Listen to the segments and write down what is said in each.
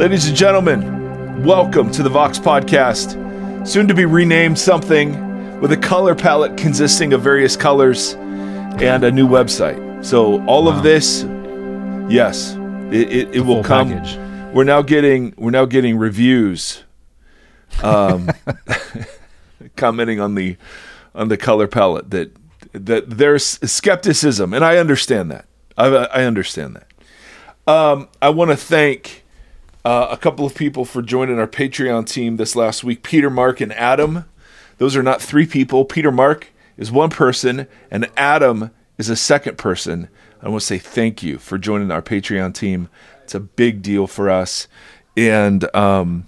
Ladies and gentlemen, welcome to the Vox Podcast, soon to be renamed something with a color palette consisting of various colors and a new website. So all Wow. of this, yes, it, it, it will come. package. We're now getting we're now getting reviews, um, commenting on the on the color palette that that there's skepticism, and I understand that. I, I understand that. Um, I want to thank uh, a couple of people for joining our Patreon team this last week Peter, Mark, and Adam. Those are not three people. Peter Mark is one person, and Adam is a second person. I want to say thank you for joining our Patreon team. It's a big deal for us. And um,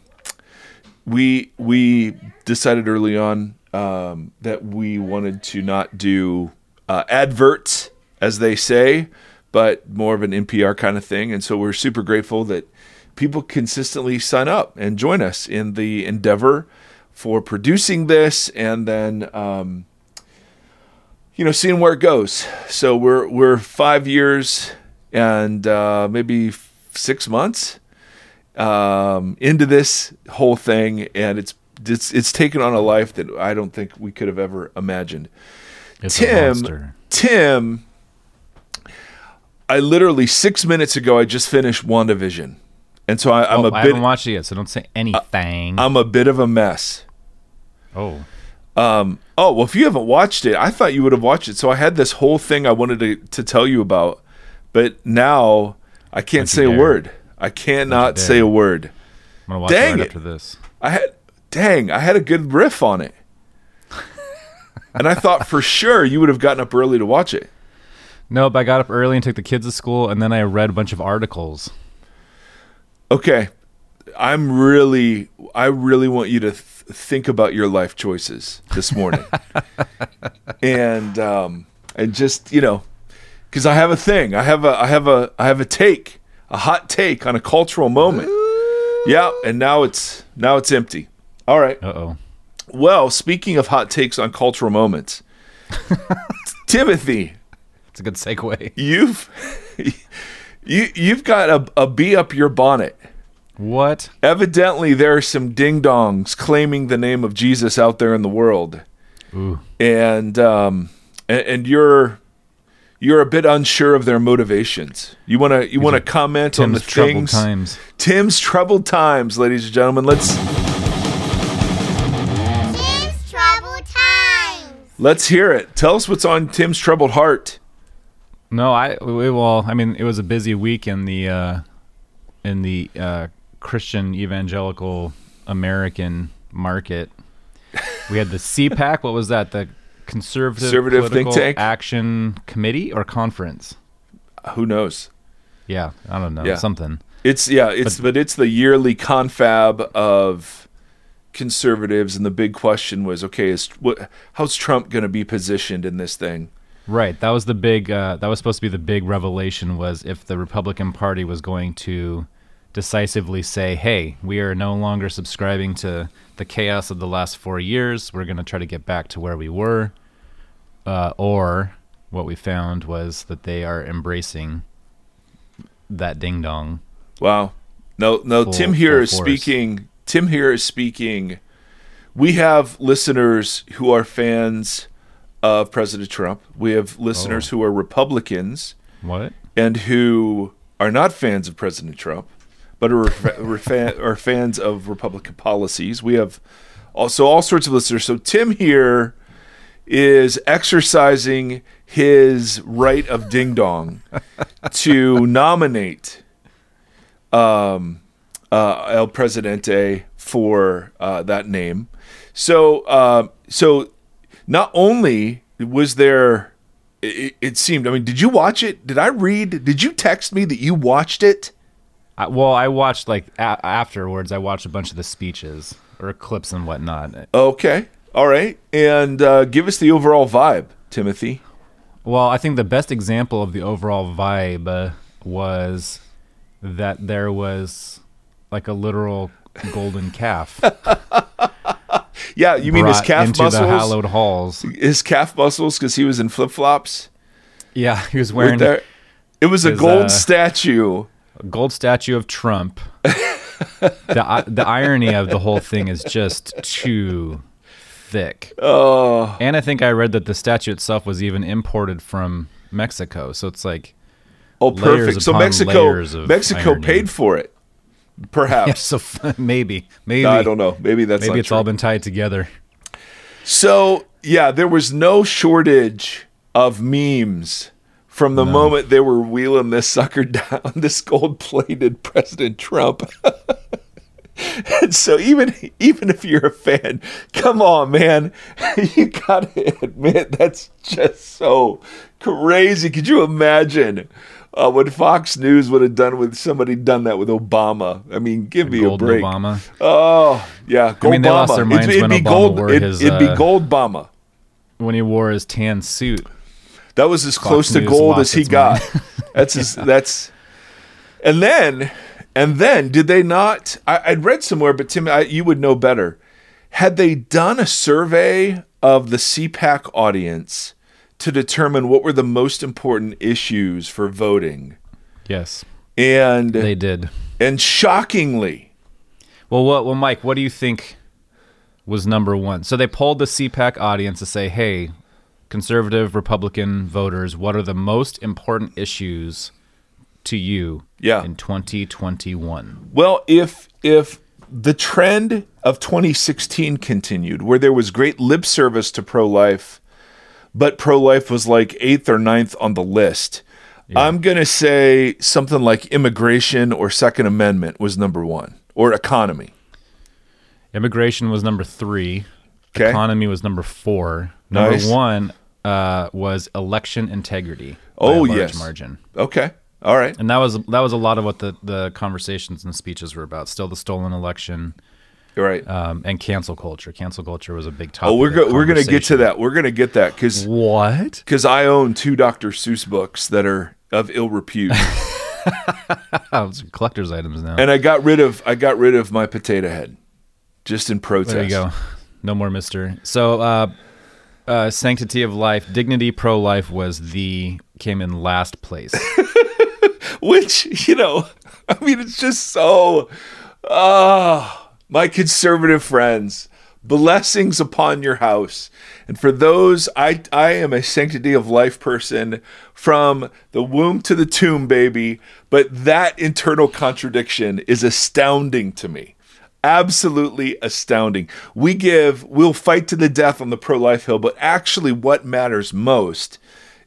we we decided early on um, that we wanted to not do uh, adverts, as they say, but more of an NPR kind of thing. And so we're super grateful that people consistently sign up and join us in the endeavor for producing this, and then. Um, you know, seeing where it goes. So we're we're five years and uh, maybe six months um, into this whole thing, and it's it's it's taken on a life that I don't think we could have ever imagined. It's Tim. Tim, I literally six minutes ago I just finished WandaVision, and so I, I'm oh, a I bit haven't watched it yet, so don't say anything. I'm a bit of a mess. oh, Um, oh well, if you haven't watched it, I thought you would have watched it. So I had this whole thing I wanted to, to tell you about, but now I can't Don't say a dare. word. I cannot say a word. I'm gonna watch Dang it right it. after this. I had, dang, I had a good riff on it, and I thought for sure you would have gotten up early to watch it. Nope, I got up early and took the kids to school, and then I read a bunch of articles. Okay, I'm really, I really want you to th- think about your life choices this morning, and um, and just you know, because I have a thing, I have a, I have a, I have a take, a hot take on a cultural moment. Yeah, and now it's now it's empty. All right. Uh oh. Well, speaking of hot takes on cultural moments, Timothy, It's a good segue. you've you you've got a, a bee up your bonnet. What? Evidently, there are some ding dongs claiming the name of Jesus out there in the world, Ooh. and um, and, and you're you're a bit unsure of their motivations. You wanna you wanna comment on the Tim's troubled things times. Tim's troubled times, ladies and gentlemen. Let's Tim's Trouble Times. let's hear it. Tell us what's on Tim's troubled heart. No, I we- well, I mean, it was a busy week in the uh, in the uh, Christian evangelical American market. We had the CPAC. What was that? The Conservative, Conservative think tank? Action Committee or conference? Who knows? Yeah, I don't know Yeah. something. It's yeah, it's but, it's the yearly confab of conservatives, and the big question was, okay, is what? How's Trump going to be positioned in this thing? Right. That was the big. Uh, that was supposed to be the big revelation. Was if the Republican Party was going to decisively say, "Hey, we are no longer subscribing to the chaos of the last four years. We're going to try to get back to where we were," uh, or what we found was that they are embracing that ding dong. Wow. No, no. Full- Tim here is force. speaking. Tim here is speaking. We have listeners who are fans of President Trump. We have listeners Oh. who are Republicans What? and who are not fans of President Trump, but are, are, fan, are fans of Republican policies. We have also all sorts of listeners. So Tim here is exercising his right of ding dong to nominate um, uh, El Presidente for uh, that name. So, uh, so not only was there, it, it seemed. I mean, did you watch it? Did I read? Did you text me that you watched it? I, well, I watched like a- afterwards. I watched a bunch of the speeches or clips and whatnot. Okay, all right, and uh, give us the overall vibe, Timothy. Well, I think the best example of the overall vibe uh, was that there was like a literal golden calf. Yeah, you mean his calf into muscles? the hallowed halls? his calf muscles because he was in flip flops. Yeah, he was wearing there. It was a gold uh, statue. Gold statue of Trump the uh, the irony of the whole thing is just too thick. Oh, And I think I read that the statue itself was even imported from Mexico. So it's like, oh, perfect. So Mexico, Mexico irony. paid for it, perhaps. so maybe, maybe I don't know. Maybe that's Maybe it's true. all been tied together. So yeah, there was no shortage of memes from the moment they were wheeling this sucker down, this gold-plated President Trump. and so even even if you're a fan, come on, man, you gotta admit that's just so crazy. Could you imagine? Uh, what Fox News would have done with somebody done that with Obama? I mean, give me a break. Obama. Oh yeah, Gold mean, they lost their minds when be Obama gold. wore It'd, his, it'd be uh, Gold Obama. When he wore his tan suit. That was as close to News gold as he got. That's his, that's. And then, and then, did they not? I, I'd read somewhere, but Tim, I, you would know better. Had they done a survey of the CPAC audience to determine what were the most important issues for voting, Yes, and they did. and shockingly, Well, what? Well, Mike, what do you think was number one? So they polled the CPAC audience to say, "Hey, conservative Republican voters, what are the most important issues to you Yeah. in 2021?" Well, if if the trend of 2016 continued, where there was great lip service to pro life, but pro life was like eighth or ninth on the list, I'm gonna say something like immigration or Second Amendment was number one, or economy. Immigration was number three. Okay. Economy was number four. Number Nice. one uh, was election integrity. by a Oh, large yes. margin. Okay, all right. And that was that was a lot of what the, the conversations and speeches were about. Still the stolen election Right. um, and cancel culture. Cancel culture was a big topic. oh, we're go- we're gonna get to that. We're gonna get that because What? because I own two Dr. Seuss books that are of ill repute, collector's items now. and I got rid of I got rid of my potato head, just in protest. there you go. No more Mister. So, uh, uh, sanctity of life, dignity pro life was the came in last place. which you know i mean it's just so ah my conservative friends blessings upon your house. And for those i i am a sanctity of life person from the womb to the tomb baby. But that internal contradiction is astounding to me absolutely astounding we give we'll fight to the death on the pro-life hill but actually what matters most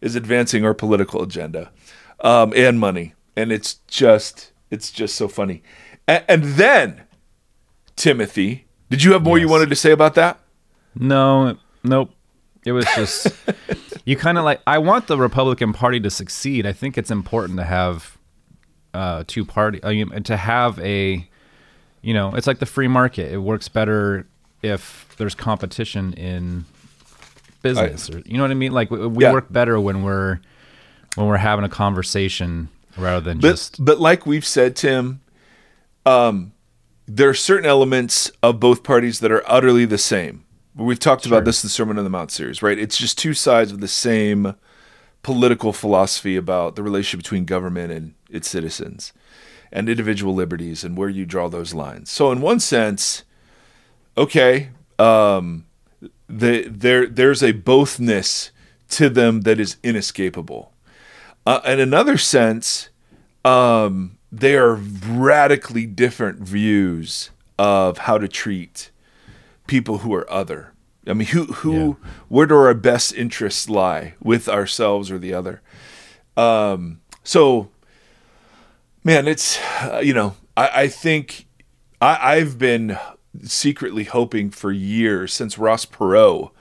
is advancing our political agenda um, and money, and it's just it's just so funny. And, and then Timothy, did you have more you wanted to say about that? no, nope. It was just you kind of like. I want the Republican Party to succeed. I think it's important to have uh, two party. I mean, to have a, you know, it's like the free market. It works better if there's competition in business. or, you know what I mean? Like we, we Yeah. work better when we're when we're having a conversation rather than But just but like we've said, Tim, um, there are certain elements of both parties that are utterly the same. We've talked about this in the Sermon on the Mount series, right? It's just two sides of the same political philosophy about the relationship between government and its citizens and individual liberties and where you draw those lines. So in one sense, okay, um, the, there there's a bothness to them that is inescapable. Uh, in another sense, um, they are radically different views of how to treat people who are other. I mean, who who where do our best interests lie with ourselves or the other? Um, so, man, it's uh, you know, I, I think I, I've been secretly hoping for years since Ross Perot,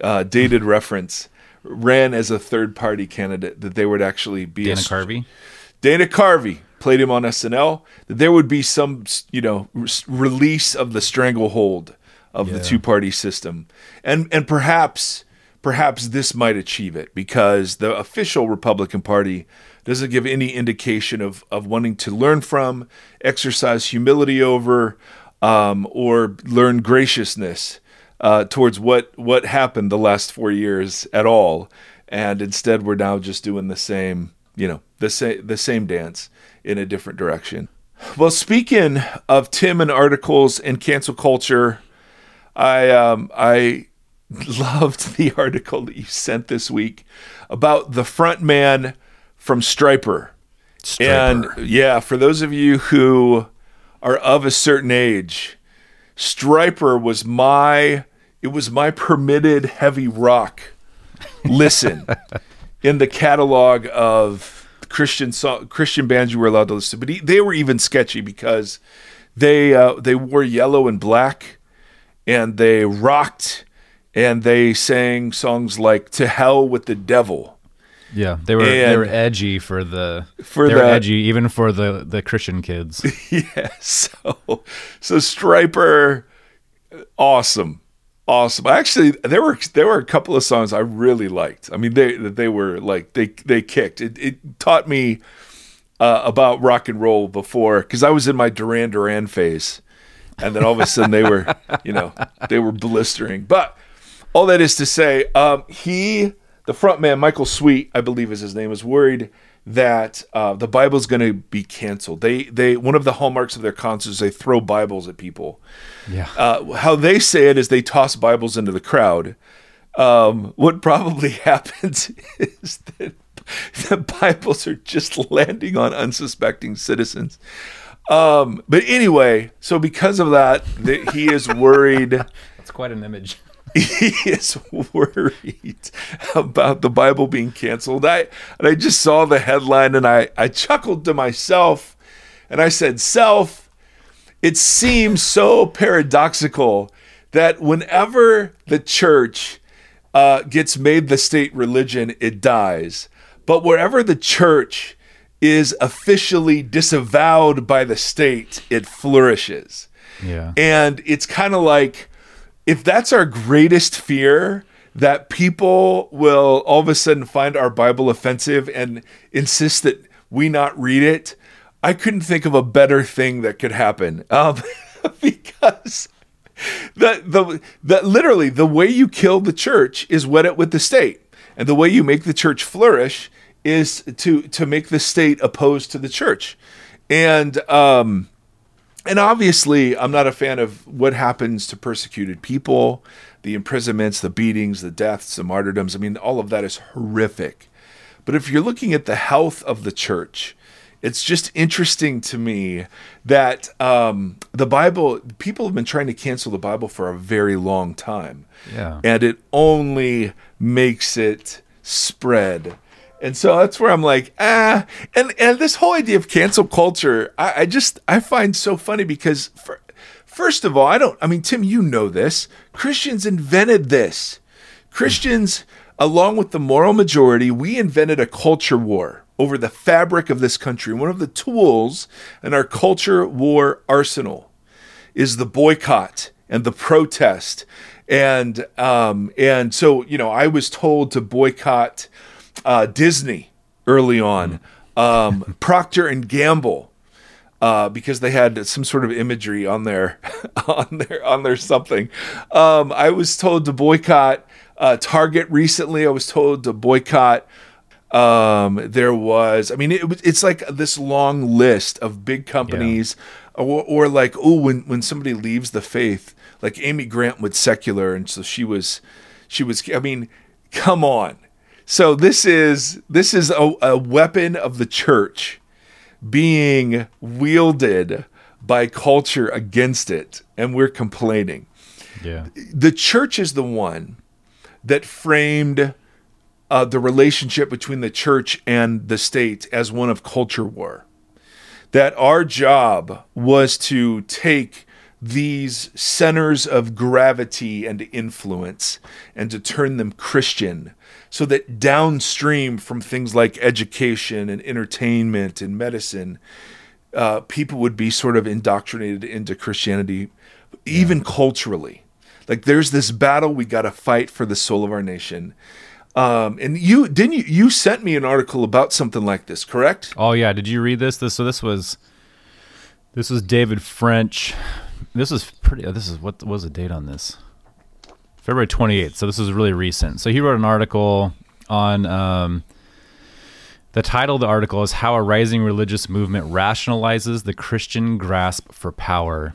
uh, dated reference, ran as a third party candidate that they would actually be Dana a, Carvey. Dana Carvey played him on SNL. That there would be some, you know, re- release of the stranglehold of the two-party system, and and perhaps perhaps this might achieve it because the official Republican Party doesn't give any indication of of wanting to learn from, exercise humility over, um, or learn graciousness uh, towards what what happened the last four years at all, and instead we're now just doing the same, you know, the same the same dance in a different direction. Well, speaking of Tim and articles and cancel culture, I um, I loved the article that you sent this week about the front man from Stryper. And yeah, for those of you who are of a certain age, Stryper was my it was my permitted heavy rock listen in the catalog of Christian so- Christian bands you were allowed to listen to. But he, they were even sketchy because they uh, they wore yellow and black, and they rocked, and they sang songs like "To Hell with the Devil." Yeah, they were they were edgy for the For they were the- edgy even for the the Christian kids. yeah. So so Stryper, awesome, awesome. Actually, there were there were a couple of songs I really liked. I mean, they they were like they they kicked. It it taught me uh, about rock and roll before because I was in my Duran Duran phase, and then all of a sudden they were you know they were blistering. But all that is to say, um, he the front man Michael Sweet, I believe is his name, was worried that uh, the Bible's going to be canceled. They they one of the hallmarks of their concerts is they throw Bibles at people. Yeah. Uh, how they say it is they toss Bibles into the crowd. Um, what probably happens is that the Bibles are just landing on unsuspecting citizens. Um, but anyway, so because of that, that he is worried. That's quite an image. He is worried about the Bible being canceled. I and I just saw the headline and I, I chuckled to myself and I said, Self, it seems so paradoxical that whenever the church uh, gets made the state religion, it dies. But wherever the church is officially disavowed by the state, it flourishes. Yeah. And it's kind of like if that's our greatest fear, that people will all of a sudden find our Bible offensive and insist that we not read it. I couldn't think of a better thing that could happen um, because the, the the literally the way you kill the church is wed it with the state, and the way you make the church flourish is to to make the state opposed to the church, and um, and obviously, I'm not a fan of what happens to persecuted people, the imprisonments, the beatings, the deaths, the martyrdoms. I mean, all of that is horrific. But if you're looking at the health of the church, it's just interesting to me that um, the Bible, people have been trying to cancel the Bible for a very long time. Yeah. And it only makes it spread. And so that's where I'm like, ah, and and this whole idea of cancel culture, I, I just I find so funny because for, first of all, I don't. I mean, Tim, you know this. Christians invented this. Christians, along with the moral majority, we invented a culture war over the fabric of this country. One of the tools in our culture war arsenal is the boycott and the protest and um and so you know i was told to boycott uh disney early on um procter and gamble uh, because they had some sort of imagery on their on their on their something. Um, I was told to boycott uh, Target recently. I was told to boycott. Um, there was, I mean, it, was- it's like this long list of big companies, or, or like, oh, when when somebody leaves the faith, like Amy Grant with secular, and so she was, she was. I mean, come on. So this is this is a, a weapon of the church being wielded by culture against it, and we're complaining. Yeah. The church is the one that framed uh, the relationship between the church and the state as one of culture war. That our job was to take these centers of gravity and influence and to turn them Christian so that downstream from things like education and entertainment and medicine, uh, people would be sort of indoctrinated into Christianity, even culturally. Like there's this battle we got to fight for the soul of our nation. Um, and you didn't you you sent me an article about something like this, correct? Oh yeah, did you read this? This so this was this was David French. This is pretty. This is what was the date on this? February twenty eighth. So this is really recent. So he wrote an article on um, The title of the article is How a Rising Religious Movement Rationalizes the Christian Grasp for Power.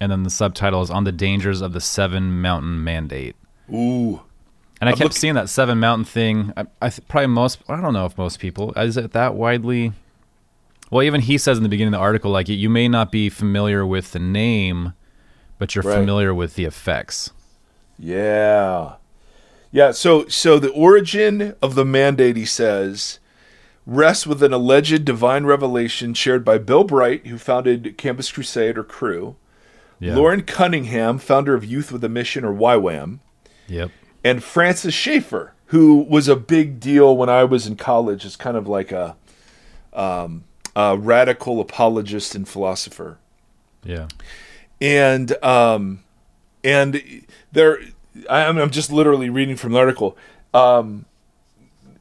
And then the subtitle is On the Dangers of the Seven Mountain Mandate. Ooh. And I I'm kept look- seeing that Seven Mountain thing. I, I th- probably most, I don't know if most people, is it that widely? Well, even he says in the beginning of the article, like, you may not be familiar with the name, but you're Right. familiar with the effects. Yeah. Yeah, so so the origin of the mandate, he says, rests with an alleged divine revelation shared by Bill Bright, who founded Campus Crusade or Cru, Yeah. Loren Cunningham, founder of Youth with a Mission or YWAM, Yep. and Francis Schaeffer, who was a big deal when I was in college as kind of like a, um, a radical apologist and philosopher Yeah. and um, and there, I'm, I'm just literally reading from the article. Um,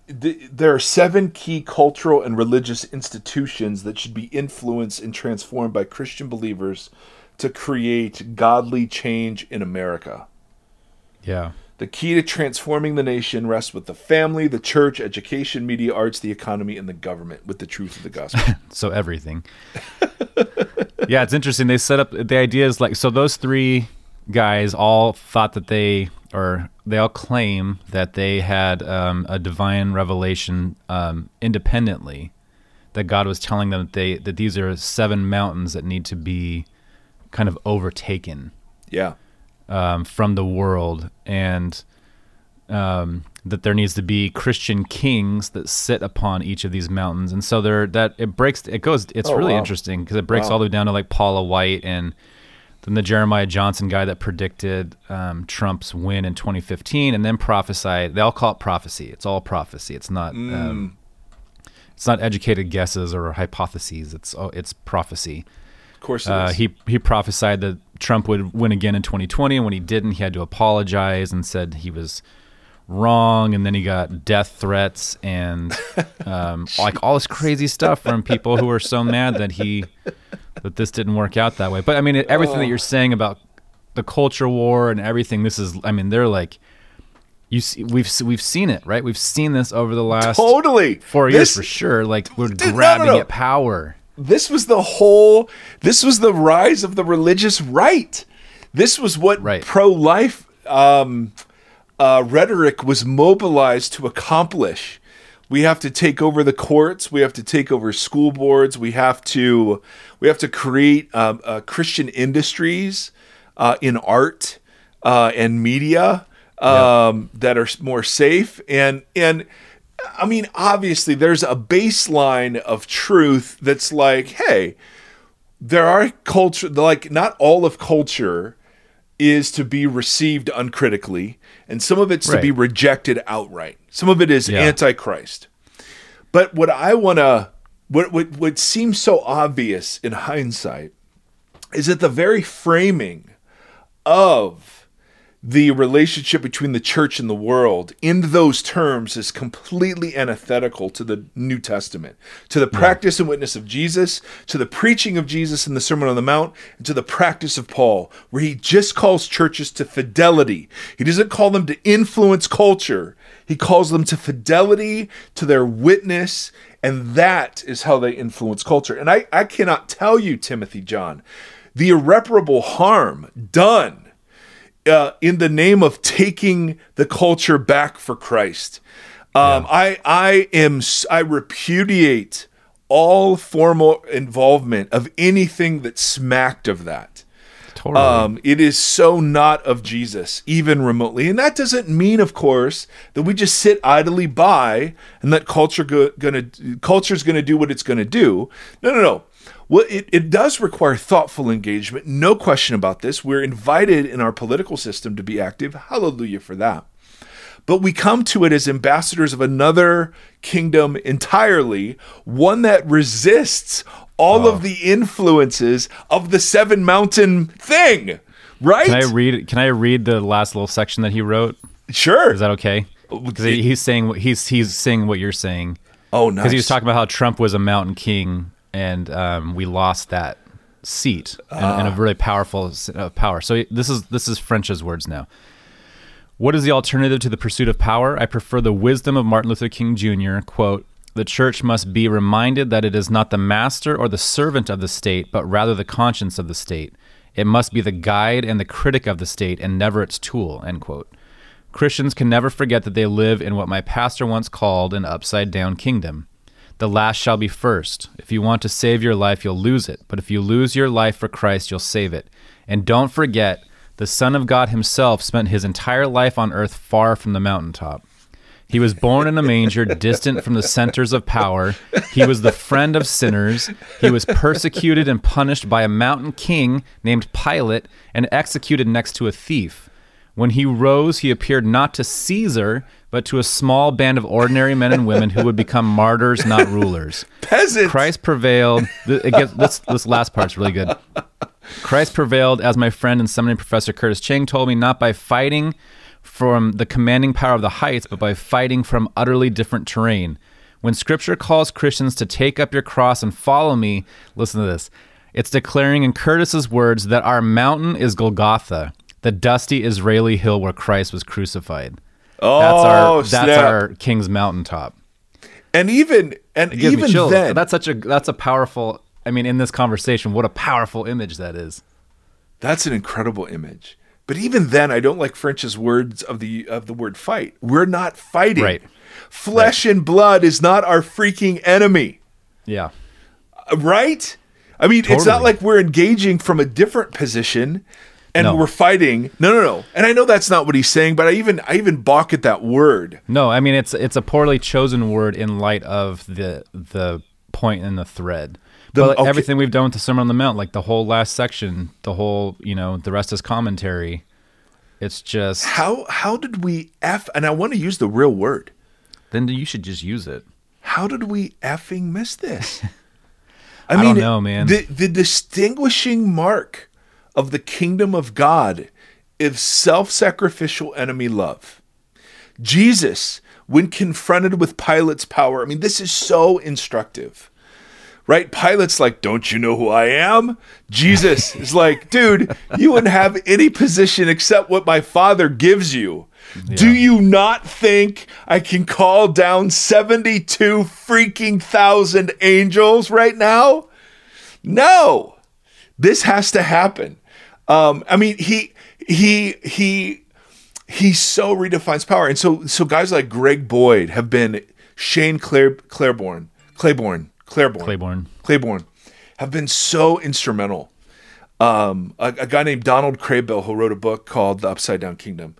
th- there are seven key cultural and religious institutions that should be influenced and transformed by Christian believers to create godly change in America. Yeah. The key to transforming the nation rests with the family, the church, education, media, arts, the economy, and the government with the truth of the gospel. so everything. yeah, it's interesting. They set up the idea is like so those three guys all thought that they or they all claim that they had um, a divine revelation um, independently that God was telling them that they that these are seven mountains that need to be kind of overtaken yeah. um, from the world and um, that there needs to be Christian kings that sit upon each of these mountains, and so there that it breaks. It goes. It's Oh, really wow. interesting because it breaks Wow. all the way down to like Paula White and then the Jeremiah Johnson guy that predicted um, Trump's win in 2015, and then prophesied. They all call it prophecy. It's all prophecy. It's not. Mm. Um, it's not educated guesses or hypotheses. It's oh, it's prophecy. Of course it Uh, is. he he prophesied that Trump would win again in 2020, and when he didn't, he had to apologize and said he was wrong. And then he got death threats and um, like all this crazy stuff from people who were so mad that he that this didn't work out that way. But I mean, everything that you're saying about the culture war and everything, this is. I mean, they're like. You see, we've we've seen it, right? We've seen this over the last totally. four years This- for sure. Like we're no, no, grabbing no. at power. this was the whole this was the rise of the religious right this was what Right. pro-life um, uh, rhetoric was mobilized to accomplish we have to take over the courts. We have to take over school boards. We have to we have to create um, uh, christian industries uh, in art uh, and media um, that are more safe. And and I mean, obviously, there's a baseline of truth that's like, hey, there are culture, like, not all of culture is to be received uncritically, and some of it's to be rejected outright. Some of it is Yeah. antichrist. But what I want to, what, what, what seems so obvious in hindsight is that the very framing of the relationship between the church and the world in those terms is completely antithetical to the New Testament, to the practice and witness of Jesus, to the preaching of Jesus in the Sermon on the Mount, and to the practice of Paul, where he just calls churches to fidelity. He doesn't call them to influence culture, he calls them to fidelity to their witness, and that is how they influence culture. And I, I cannot tell you, Timothy John, the irreparable harm done uh, in the name of taking the culture back for Christ. Um, I I am I repudiate all formal involvement of anything that smacked of that. Totally. Um, it is so not of Jesus, even remotely. And that doesn't mean, of course, that we just sit idly by and that culture go, gonna culture's gonna do what it's gonna do. No, no, no. Well, it, it does require thoughtful engagement, no question about this. We're invited in our political system to be active. Hallelujah for that. But we come to it as ambassadors of another kingdom entirely, one that resists all of oh. the influences of the seven mountain thing. Right? Can I read? Can I read the last little section that he wrote? sure. Is that okay? Oh, because he's saying what he's he's saying what you're saying. oh, nice. Because he was talking about how Trump was a mountain king, and um, we lost that seat and, and a really powerful uh, power. So this is this is French's words now. What is the alternative to the pursuit of power? I prefer the wisdom of Martin Luther King Jr. Quote: the church must be reminded that it is not the master or the servant of the state, but rather the conscience of the state. It must be the guide and the critic of the state and never its tool. End quote. Christians can never forget that they live in what my pastor once called an upside down kingdom. The last shall be first. If you want to save your life, you'll lose it. But if you lose your life for Christ, you'll save it. And don't forget, the Son of God himself spent his entire life on earth far from the mountaintop. He was born in a manger, distant from the centers of power. He was the friend of sinners. He was persecuted and punished by a mountain king named Pilate and executed next to a thief. When he rose, he appeared not to Caesar, but to a small band of ordinary men and women who would become martyrs, not rulers. Peasants. Christ prevailed. Gets, this, this last part's really good. Christ prevailed, as my friend and seminary professor Curtis Chang told me, not by fighting from the commanding power of the heights, but by fighting from utterly different terrain. When scripture calls Christians to take up your cross and follow me, listen to this. It's declaring in Curtis's words that our mountain is Golgotha, the dusty Israeli hill where Christ was crucified. Oh, That's our that's our king's mountaintop. and even and even then, That's such a that's a powerful. I mean, in this conversation, what a powerful image that is. That's an incredible image. But even then, I don't like French's words of the of the word fight. We're not fighting. Right. Flesh and blood is not our freaking enemy. Yeah. Uh, Right? I mean, it's not like we're engaging from a different position and No. we're fighting. No, no, no. And I know that's not what he's saying, but I even I even balk at that word. No, I mean it's it's a poorly chosen word in light of the the point in the thread. The- but okay. everything we've done with the Sermon on the Mount, like the whole last section, the whole you know, the rest is commentary. It's just How how did we f and I want to use the real word. then you should just use it. How did we effing miss this? I, I don't know, man. The the distinguishing mark of the kingdom of God is self-sacrificial enemy love. Jesus, when confronted with Pilate's power, I mean, this is so instructive. Right? Pilate's like, Don't you know who I am? Jesus is like, Dude, you wouldn't have any position except what my father gives you. Do you not think I can call down 72 freaking thousand angels right now? No. This has to happen. Um, I mean, he he he he so redefines power. And so so guys like Greg Boyd have been Shane Claire Claiborne, Claiborne, Claiborne, Claiborne. Claiborne have been so instrumental. Um, a, a guy named Donald Kraybill who wrote a book called The Upside Down Kingdom.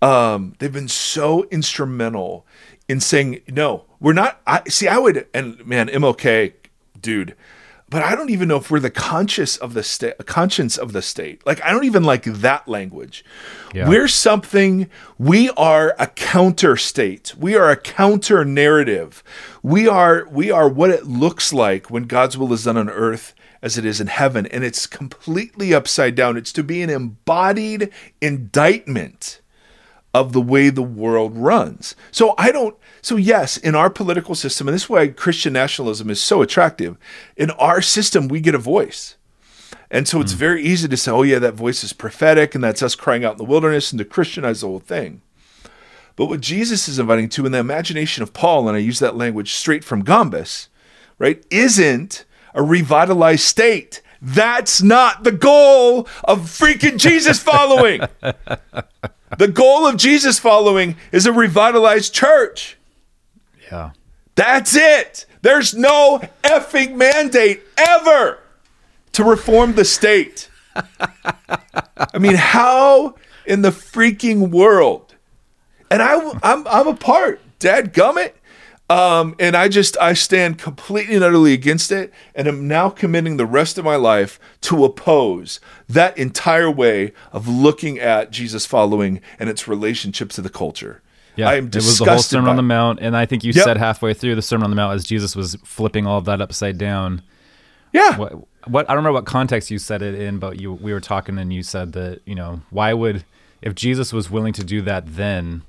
Um, they've been so instrumental in saying no, we're not. I see. I would and man, MLK, dude. But I don't even know if we're the conscious of the state, conscience of the state. Like I don't even like that language. Yeah. We're something. We are a counter state. We are a counter narrative. We are. We are what it looks like when God's will is done on earth as it is in heaven, and it's completely upside down. It's to be an embodied indictment of the way the world runs. So I don't so yes, in our political system, and this is why Christian nationalism is so attractive, in our system we get a voice. And so it's hmm. very easy to say, oh yeah, that voice is prophetic, and that's us crying out in the wilderness and to Christianize the whole thing. But what Jesus is inviting to in the imagination of Paul, and I use that language straight from Gombis, right, isn't a revitalized state. That's not the goal of freaking Jesus following. the goal of Jesus following is a revitalized church. Yeah. That's it. There's no effing mandate ever to reform the state. I mean, how in the freaking world? And I, I'm, I'm a part, Dad Gummit. Um, and I just, I stand completely and utterly against it. And am now committing the rest of my life to oppose that entire way of looking at Jesus following and its relationship to the culture. Yeah, I am it was the whole Sermon on the. Mount, and I think you Yep. said halfway through the Sermon on the Mount as Jesus was flipping all of that upside down. Yeah. What, what I don't remember what context you said it in, but you we were talking and you said that you know why would if Jesus was willing to do that then,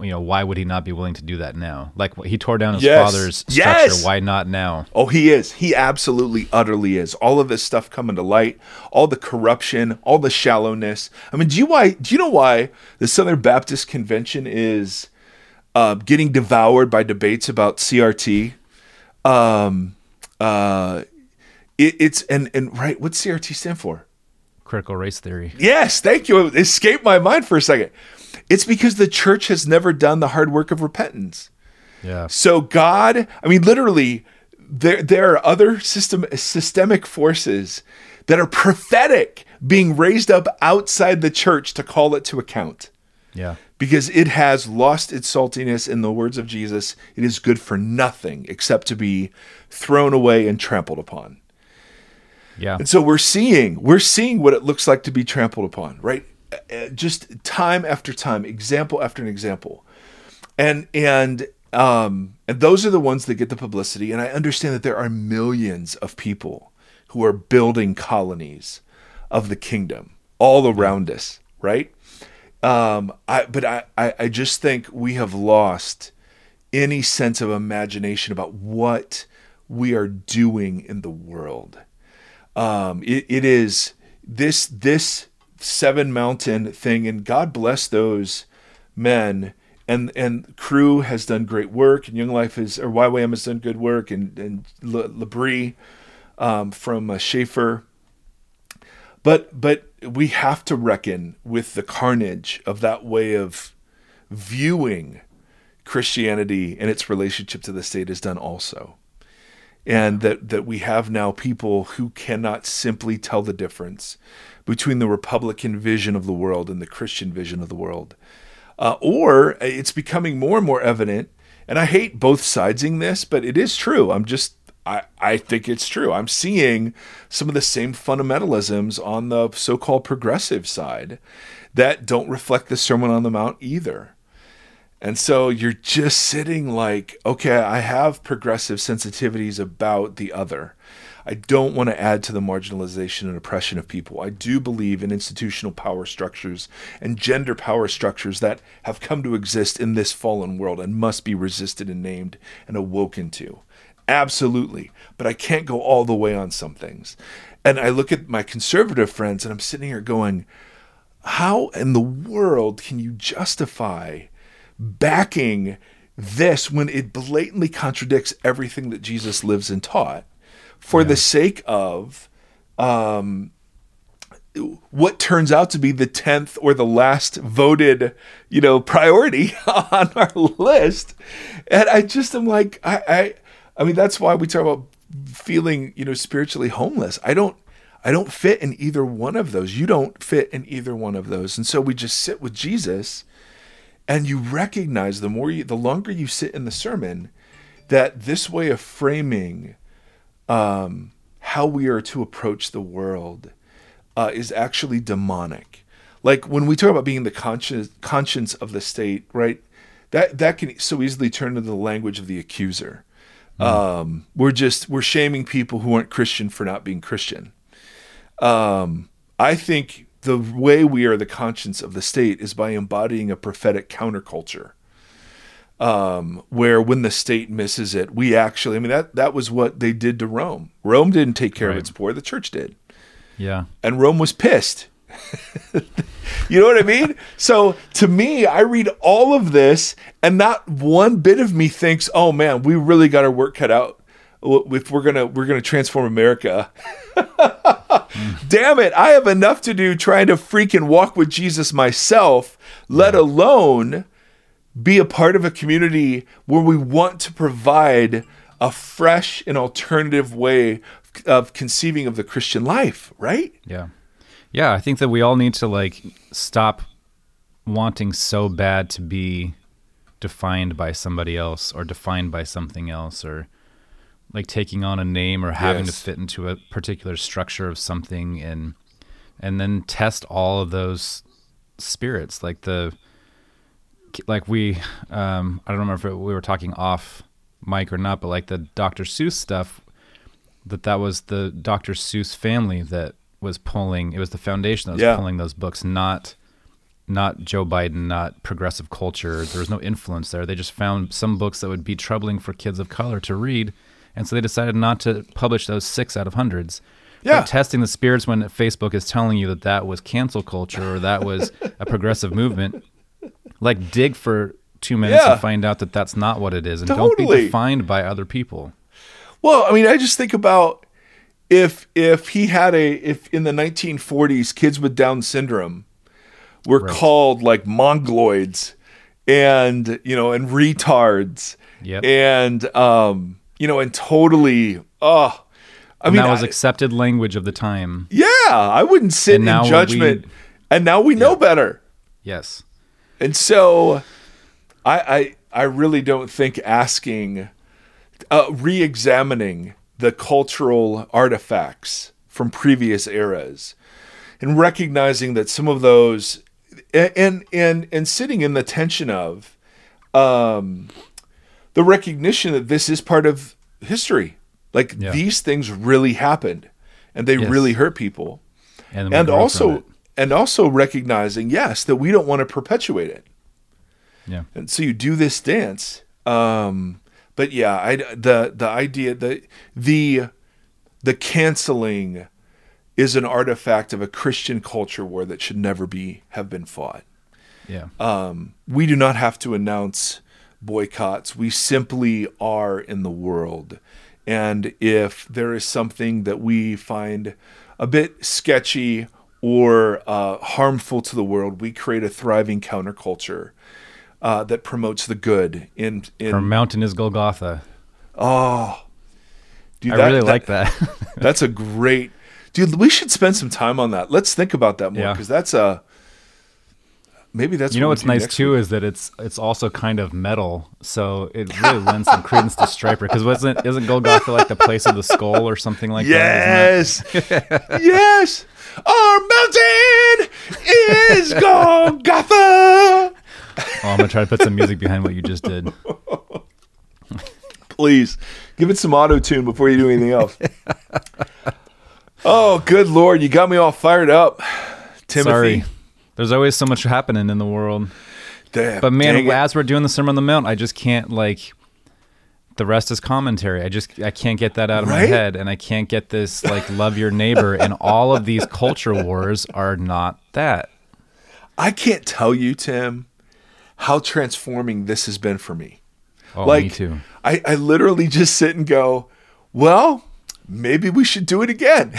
you know why would he not be willing to do that now? Like he tore down his Yes. father's structure, Yes. why not now? Oh, he is. He absolutely, utterly is. All of this stuff coming to light, all the corruption, all the shallowness. I mean, do you why? Do you know why the Southern Baptist Convention is uh, getting devoured by debates about CRT? Um, uh, it, it's and and right. What's CRT stand for? Critical race theory. Yes, thank you. It escaped my mind for a second. It's because the church has never done the hard work of repentance. Yeah. So God, I mean, literally, there there are other system systemic forces that are prophetic being raised up outside the church to call it to account Yeah. because it has lost its saltiness in the words of Jesus. It is good for nothing except to be thrown away and trampled upon. Yeah. And so we're seeing we're seeing what it looks like to be trampled upon, right? Uh, Just time after time, example after an example, and and um, and those are the ones that get the publicity. And I understand that there are millions of people who are building colonies of the kingdom all around us, right? Um, I but I, I I just think we have lost any sense of imagination about what we are doing in the world um, it, it is this this seven mountain thing and god bless those men. And and Cru has done great work and young life is or YWAM has done good work and and L'Abri um, from uh, Schaeffer. But but we have to reckon with the carnage of that way of viewing christianity and its relationship to the state is done also. And that that we have now people who cannot simply tell the difference between the Republican vision of the world and the Christian vision of the world, uh, or it's becoming more and more evident. And I hate both sidesing this, but it is true. I'm just I, I think it's true. I'm seeing some of the same fundamentalisms on the so-called progressive side that don't reflect the Sermon on the Mount either. And so you're just sitting like, okay, I have progressive sensitivities about the other. I don't want to add to the marginalization and oppression of people. I do believe in institutional power structures and gender power structures that have come to exist in this fallen world and must be resisted and named and awoken to. Absolutely. But I can't go all the way on some things. And I look at my conservative friends and I'm sitting here going, how in the world can you justify backing this when it blatantly contradicts everything that Jesus lives and taught for the sake of um, what turns out to be the 10th or the last voted, you know, priority on our list. And I just am like, I, I, I mean, that's why we talk about feeling, you know, spiritually homeless. I don't, I don't fit in either one of those. You don't fit in either one of those. And so we just sit with Jesus and you recognize the more you, the longer you sit in the sermon, that this way of framing um, how we are to approach the world uh, is actually demonic. Like when we talk about being the conscience conscience of the state, right? That that can so easily turn into the language of the accuser. Um, we're just we're shaming people who aren't Christian for not being Christian. Um, I think the way we are the conscience of the state is by embodying a prophetic counterculture. Um, where when the state misses it, we actually, I mean, that, that was what they did to Rome. Rome didn't take care Right. of its poor, the church did. Yeah. And Rome was pissed. you know what I mean? So to me, I read all of this, and not one bit of me thinks, "Oh man, we really got our work cut out if we're gonna we're gonna transform America." Damn it! I have enough to do trying to freaking walk with Jesus myself, let alone be a part of a community where we want to provide a fresh and alternative way of conceiving of the Christian life, right? Yeah. Yeah, I think that we all need to like stop wanting so bad to be defined by somebody else or defined by something else or like taking on a name or having Yes. to fit into a particular structure of something and and then test all of those spirits like the like we um I don't remember if it, we were talking off mic or not but like the Dr. Seuss stuff that that was the Dr. Seuss family that was pulling it was the foundation that was Yeah. pulling those books not not Joe Biden not progressive culture there was no influence there they just found some books that would be troubling for kids of color to read and so they decided not to publish those 6 out of hundreds Yeah. but testing the spirits when Facebook is telling you that that was cancel culture or that was a progressive movement like dig for 2 minutes Yeah. and find out that that's not what it is and don't be defined by other people Well, I mean, I just think about if if he had a if in the 1940s kids with Down syndrome were Right. called like mongoloids and you know and retards Yep. and um you know and totally oh I and mean that was I- accepted language of the time. yeah I wouldn't sit And in we- judgment and now we know better Yes. And so I I I really don't think asking uh, re-examining the cultural artifacts from previous eras and recognizing that some of those and and and sitting in the tension of um the recognition that this is part of history like Yeah. these things really happened and they Yes. really hurt people And, and also. And also recognizing yes that we don't want to perpetuate it yeah. and so you do this dance um but yeah i the the idea that the the canceling is an artifact of a christian culture war that should never be have been fought Yeah. um we do not have to announce boycotts we simply are in the world and if there is something that we find a bit sketchy or uh, harmful to the world we create a thriving counterculture uh, that promotes the good in in Her mountain is Golgotha. oh dude, I that- really that- like that. that's a great dude we should spend some time on that let's think about that more Yeah. because that's a maybe that's you know what's nice too week. is that it's it's also kind of metal, so it really lends some credence to Stryper. Because wasn't isn't Golgotha like the place of the skull or something like that? isn't it? Yes. yes. Our mountain is Golgotha. Oh, I'm gonna try to put some music behind what you just did. Please give it some auto tune before you do anything else. oh, good lord, you got me all fired up, Timothy. Sorry. There's always so much happening in the world. Damn, But man, as we're doing the Sermon on the Mount, I just can't like. The rest is commentary. I just I can't get that out of my head, and I can't get this like love your neighbor. And all of these culture wars are not that. I can't tell you, Tim, how transforming this has been for me. Oh, like, me too. I, I literally just sit and go, well, maybe we should do it again.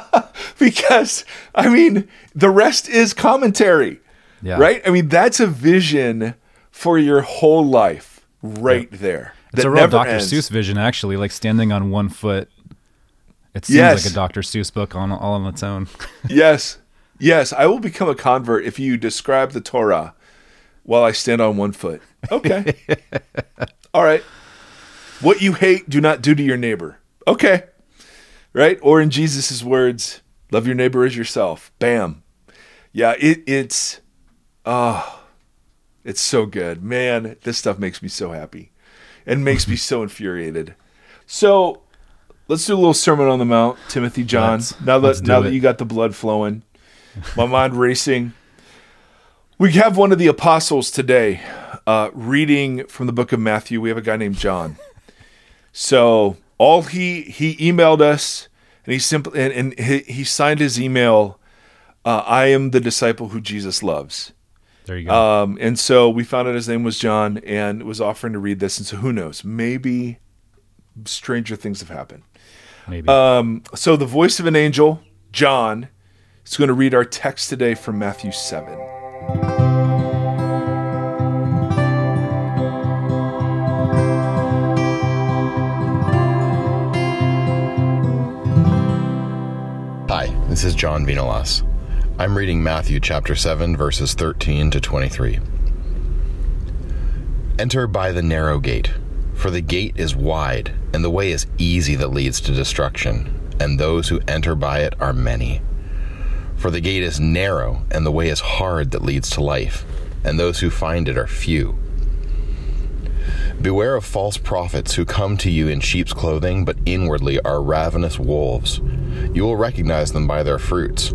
because, I mean, the rest is commentary, Yeah. right? I mean, that's a vision for your whole life right there. It's a real Dr. ends. Seuss vision, actually, like standing on one foot. It seems Yes. like a Dr. Seuss book on all on its own. yes. Yes. I will become a convert if you describe the Torah while I stand on one foot. Okay. All right. What you hate, do not do to your neighbor. Okay. Right? Or in Jesus' words, love your neighbor as yourself. Bam. Yeah, it, it's oh it's so good. Man, this stuff makes me so happy. And makes me so infuriated. So let's do a little sermon on the mount, Timothy John. Let's- now that now it. that you got the blood flowing, my mind racing. We have one of the apostles today uh, reading from the book of Matthew. We have a guy named John. So all he he emailed us, and he simply and, and he, he signed his email. Uh, I am the disciple who Jesus loves. There you go. Um, and so we found out his name was John, and was offering to read this. And so who knows? Maybe stranger things have happened. Maybe. Um, so the voice of an angel, John, is going to read our text today from Matthew seven. Hi, this is John Vinolas. I'm reading Matthew chapter 7, verses 13 to 23. Enter by the narrow gate, for the gate is wide, and the way is easy that leads to destruction, and those who enter by it are many. For the gate is narrow, and the way is hard that leads to life, and those who find it are few. Beware of false prophets who come to you in sheep's clothing, but inwardly are ravenous wolves. You will recognize them by their fruits.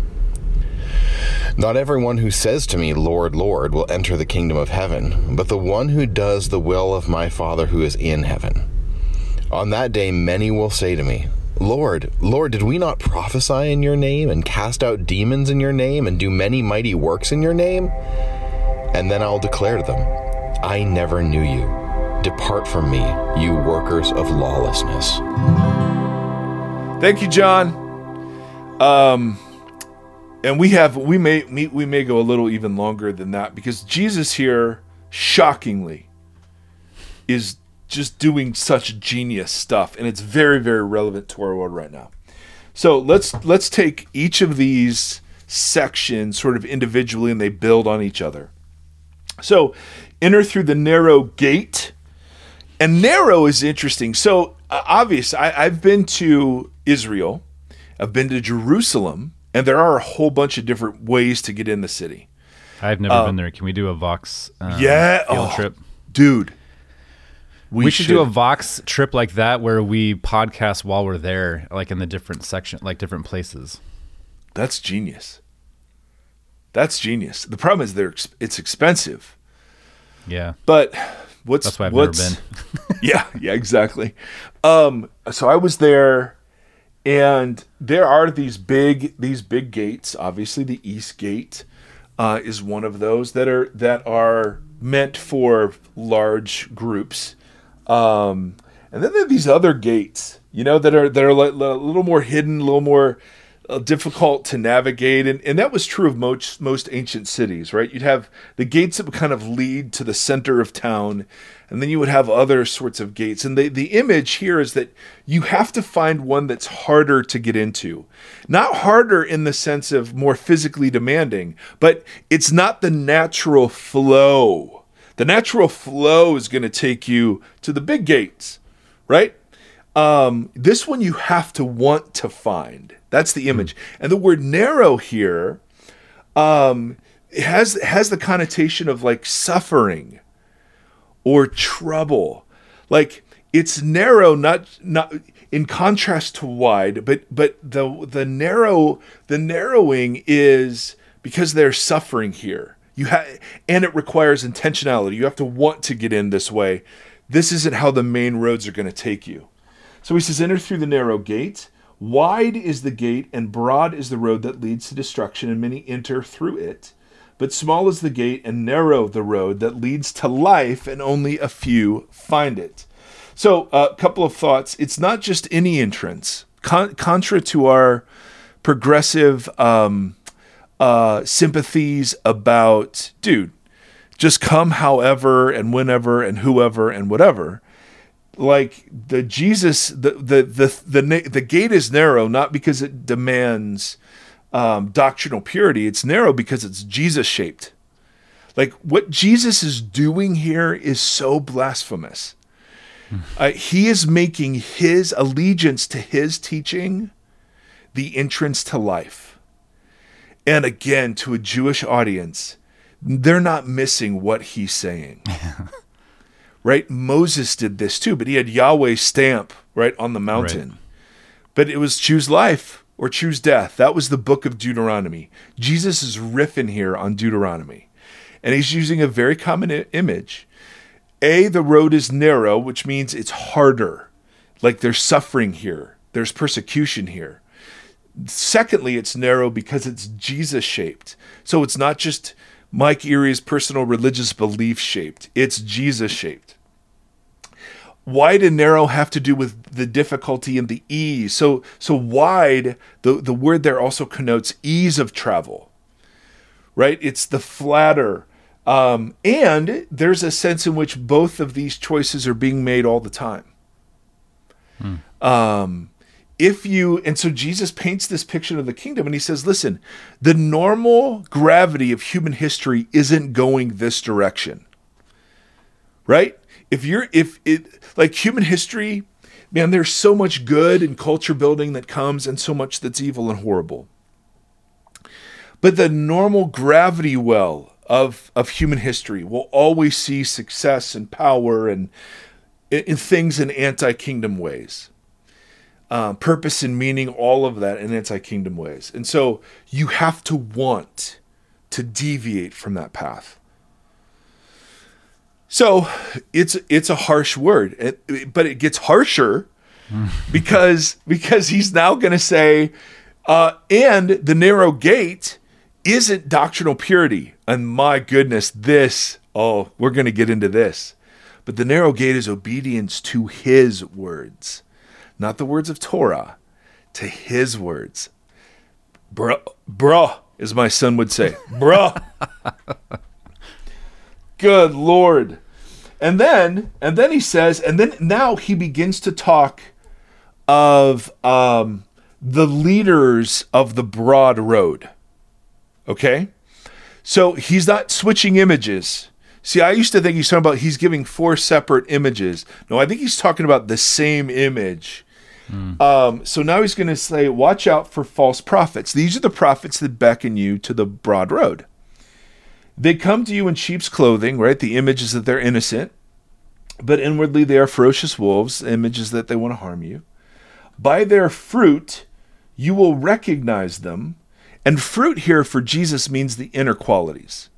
Not everyone who says to me, Lord, Lord, will enter the kingdom of heaven, but the one who does the will of my Father who is in heaven. On that day, many will say to me, Lord, Lord, did we not prophesy in your name, and cast out demons in your name, and do many mighty works in your name? And then I'll declare to them, I never knew you. Depart from me, you workers of lawlessness. Thank you, John. Um, and we have we may we may go a little even longer than that because Jesus here, shockingly, is just doing such genius stuff, and it's very very relevant to our world right now. So let's let's take each of these sections sort of individually, and they build on each other. So enter through the narrow gate, and narrow is interesting. So uh, obvious, I, I've been to Israel, I've been to Jerusalem, and there are a whole bunch of different ways to get in the city. I've never been there. Can we do a Vox uh, yeah, field oh, trip? dude. We, should, do a Vox trip like that where we podcast while we're there, like in the different section, like different places. That's genius. That's genius. The problem is they're it's expensive. Yeah, But what's that's why I've what's, never been. yeah, yeah, exactly. Um, so I was there, and there are these big these big gates. Obviously, the East Gate uh, is one of those that are that are meant for large groups. Um, and then there are these other gates, you know, that are that are a little more hidden, a little more uh, difficult to navigate, and, and that was true of most most ancient cities, right? You'd have the gates that would kind of lead to the center of town, and then you would have other sorts of gates. And the the image here is that you have to find one that's harder to get into, not harder in the sense of more physically demanding, but it's not the natural flow. The natural flow is going to take you to the big gates, right? Um, this one you have to want to find. That's the image. And the word narrow here um, has has the connotation of like suffering or trouble. Like it's narrow, not not in contrast to wide, but but the the narrow the narrowing is because they're suffering here. You have and it requires intentionality. You have to want to get in this way. This isn't how the main roads are going to take you. So he says, enter through the narrow gate. Wide is the gate, and broad is the road that leads to destruction, and many enter through it. But small is the gate, and narrow the road that leads to life, and only a few find it. So, a uh, couple of thoughts. It's not just any entrance. Con- contra to our progressive um, uh, sympathies about, dude, just come however and whenever and whoever and whatever like the Jesus the the the the, the gate is narrow not because it demands um, doctrinal purity. It's narrow because it's Jesus shaped like what Jesus is doing here is so blasphemous. Uh, he is making his allegiance to his teaching the entrance to life. And again to a Jewish audience they're not missing what he's saying right? Moses did this too, but he had Yahweh's stamp right on the mountain. Right. But it was choose life or choose death. That was the book of Deuteronomy. Jesus is riffing here on Deuteronomy. And he's using a very common I- image. A, the road is narrow, which means it's harder. Like there's suffering here, there's persecution here. Secondly, it's narrow because it's Jesus shaped. So it's not just Mike Erre's personal religious belief shaped, it's Jesus shaped. Wide and narrow have to do with the difficulty and the ease. So, so wide, the, the word there also connotes ease of travel, right? It's the flatter. Um, and there's a sense in which both of these choices are being made all the time. Hmm. Um, if you and so Jesus paints this picture of the kingdom and he says, listen, the normal gravity of human history isn't going this direction. Right? If you're if it like human history, man, there's so much good and culture building that comes and so much that's evil and horrible. But the normal gravity well of of human history will always see success and power and in things in anti-kingdom ways uh, purpose and meaning, all of that in anti kingdom ways. And so you have to want to deviate from that path. So it's it's a harsh word, it- but it gets harsher because because he's now going to say, uh, and the narrow gate isn't doctrinal purity. And my goodness, this oh, we're going to get into this. But the narrow gate is obedience to his words, not the words of Torah, to his words. Bruh, bruh, as my son would say, bruh. Good Lord. And then, and then he says, and then now he begins to talk of um, the leaders of the broad road. Okay? So he's not switching images. See, I used to think he's talking about he's giving four separate images. No, I think he's talking about the same image. Um, so now he's going to say, watch out for false prophets. These are the prophets that beckon you to the broad road. They come to you in sheep's clothing, right? The image is that they're innocent, but inwardly they are ferocious wolves. The image is that they want to harm you. By their fruit, you will recognize them. And fruit here for Jesus means the inner qualities.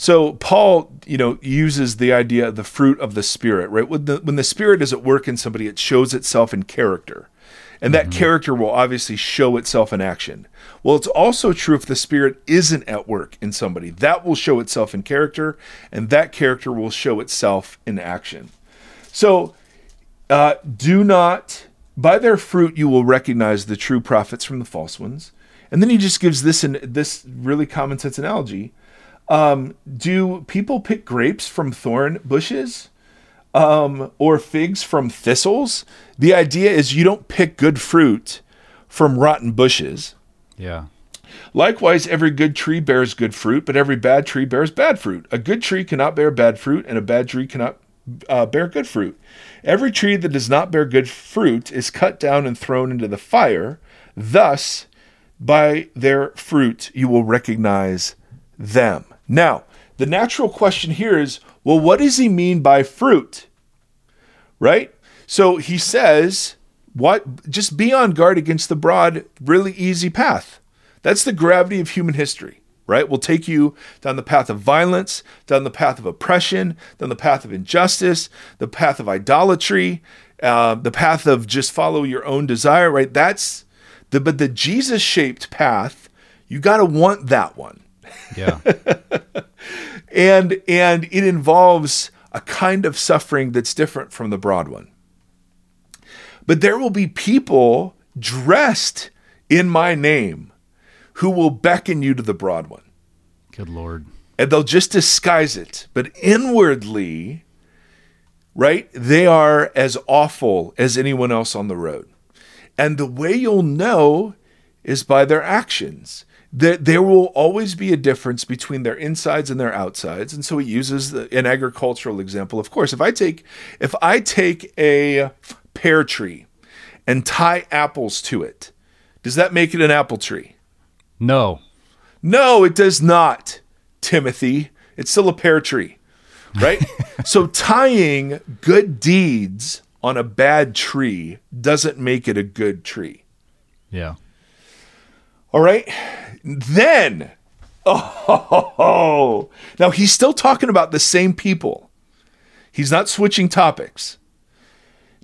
So Paul, you know, uses the idea of the fruit of the spirit, right? When the when the spirit is at work in somebody, it shows itself in character. And that character will obviously show itself in action. Well, it's also true if the spirit isn't at work in somebody. That will show itself in character, and that character will show itself in action. So uh, do not, by their fruit, you will recognize the true prophets from the false ones. And then he just gives this an, this really common sense analogy. Um, do people pick grapes from thorn bushes um, or figs from thistles? The idea is you don't pick good fruit from rotten bushes. Yeah. Likewise, every good tree bears good fruit, but every bad tree bears bad fruit. A good tree cannot bear bad fruit, and a bad tree cannot uh, bear good fruit. Every tree that does not bear good fruit is cut down and thrown into the fire. Thus, by their fruit, you will recognize them. Now, the natural question here is well, what does he mean by fruit? Right? So he says, what just be on guard against the broad, really easy path. That's the gravity of human history, right? Will take you down the path of violence, down the path of oppression, down the path of injustice, the path of idolatry, uh, the path of just follow your own desire, right? That's the but the Jesus shaped path. You got to want that one Yeah. and and it involves a kind of suffering that's different from the broad one. But there will be people dressed in my name who will beckon you to the broad one. Good Lord. and they'll just disguise it. But inwardly right they are as awful as anyone else on the road. And the way you'll know is by their actions that there will always be a difference between their insides and their outsides and so he uses the, an agricultural example of course if i take if i take a pear tree and tie apples to it does that make it an apple tree No. no, it does not, Timothy. It's still a pear tree, right? so tying good deeds on a bad tree doesn't make it a good tree. Yeah. All right? Then, oh, now he's still talking about the same people. He's not switching topics.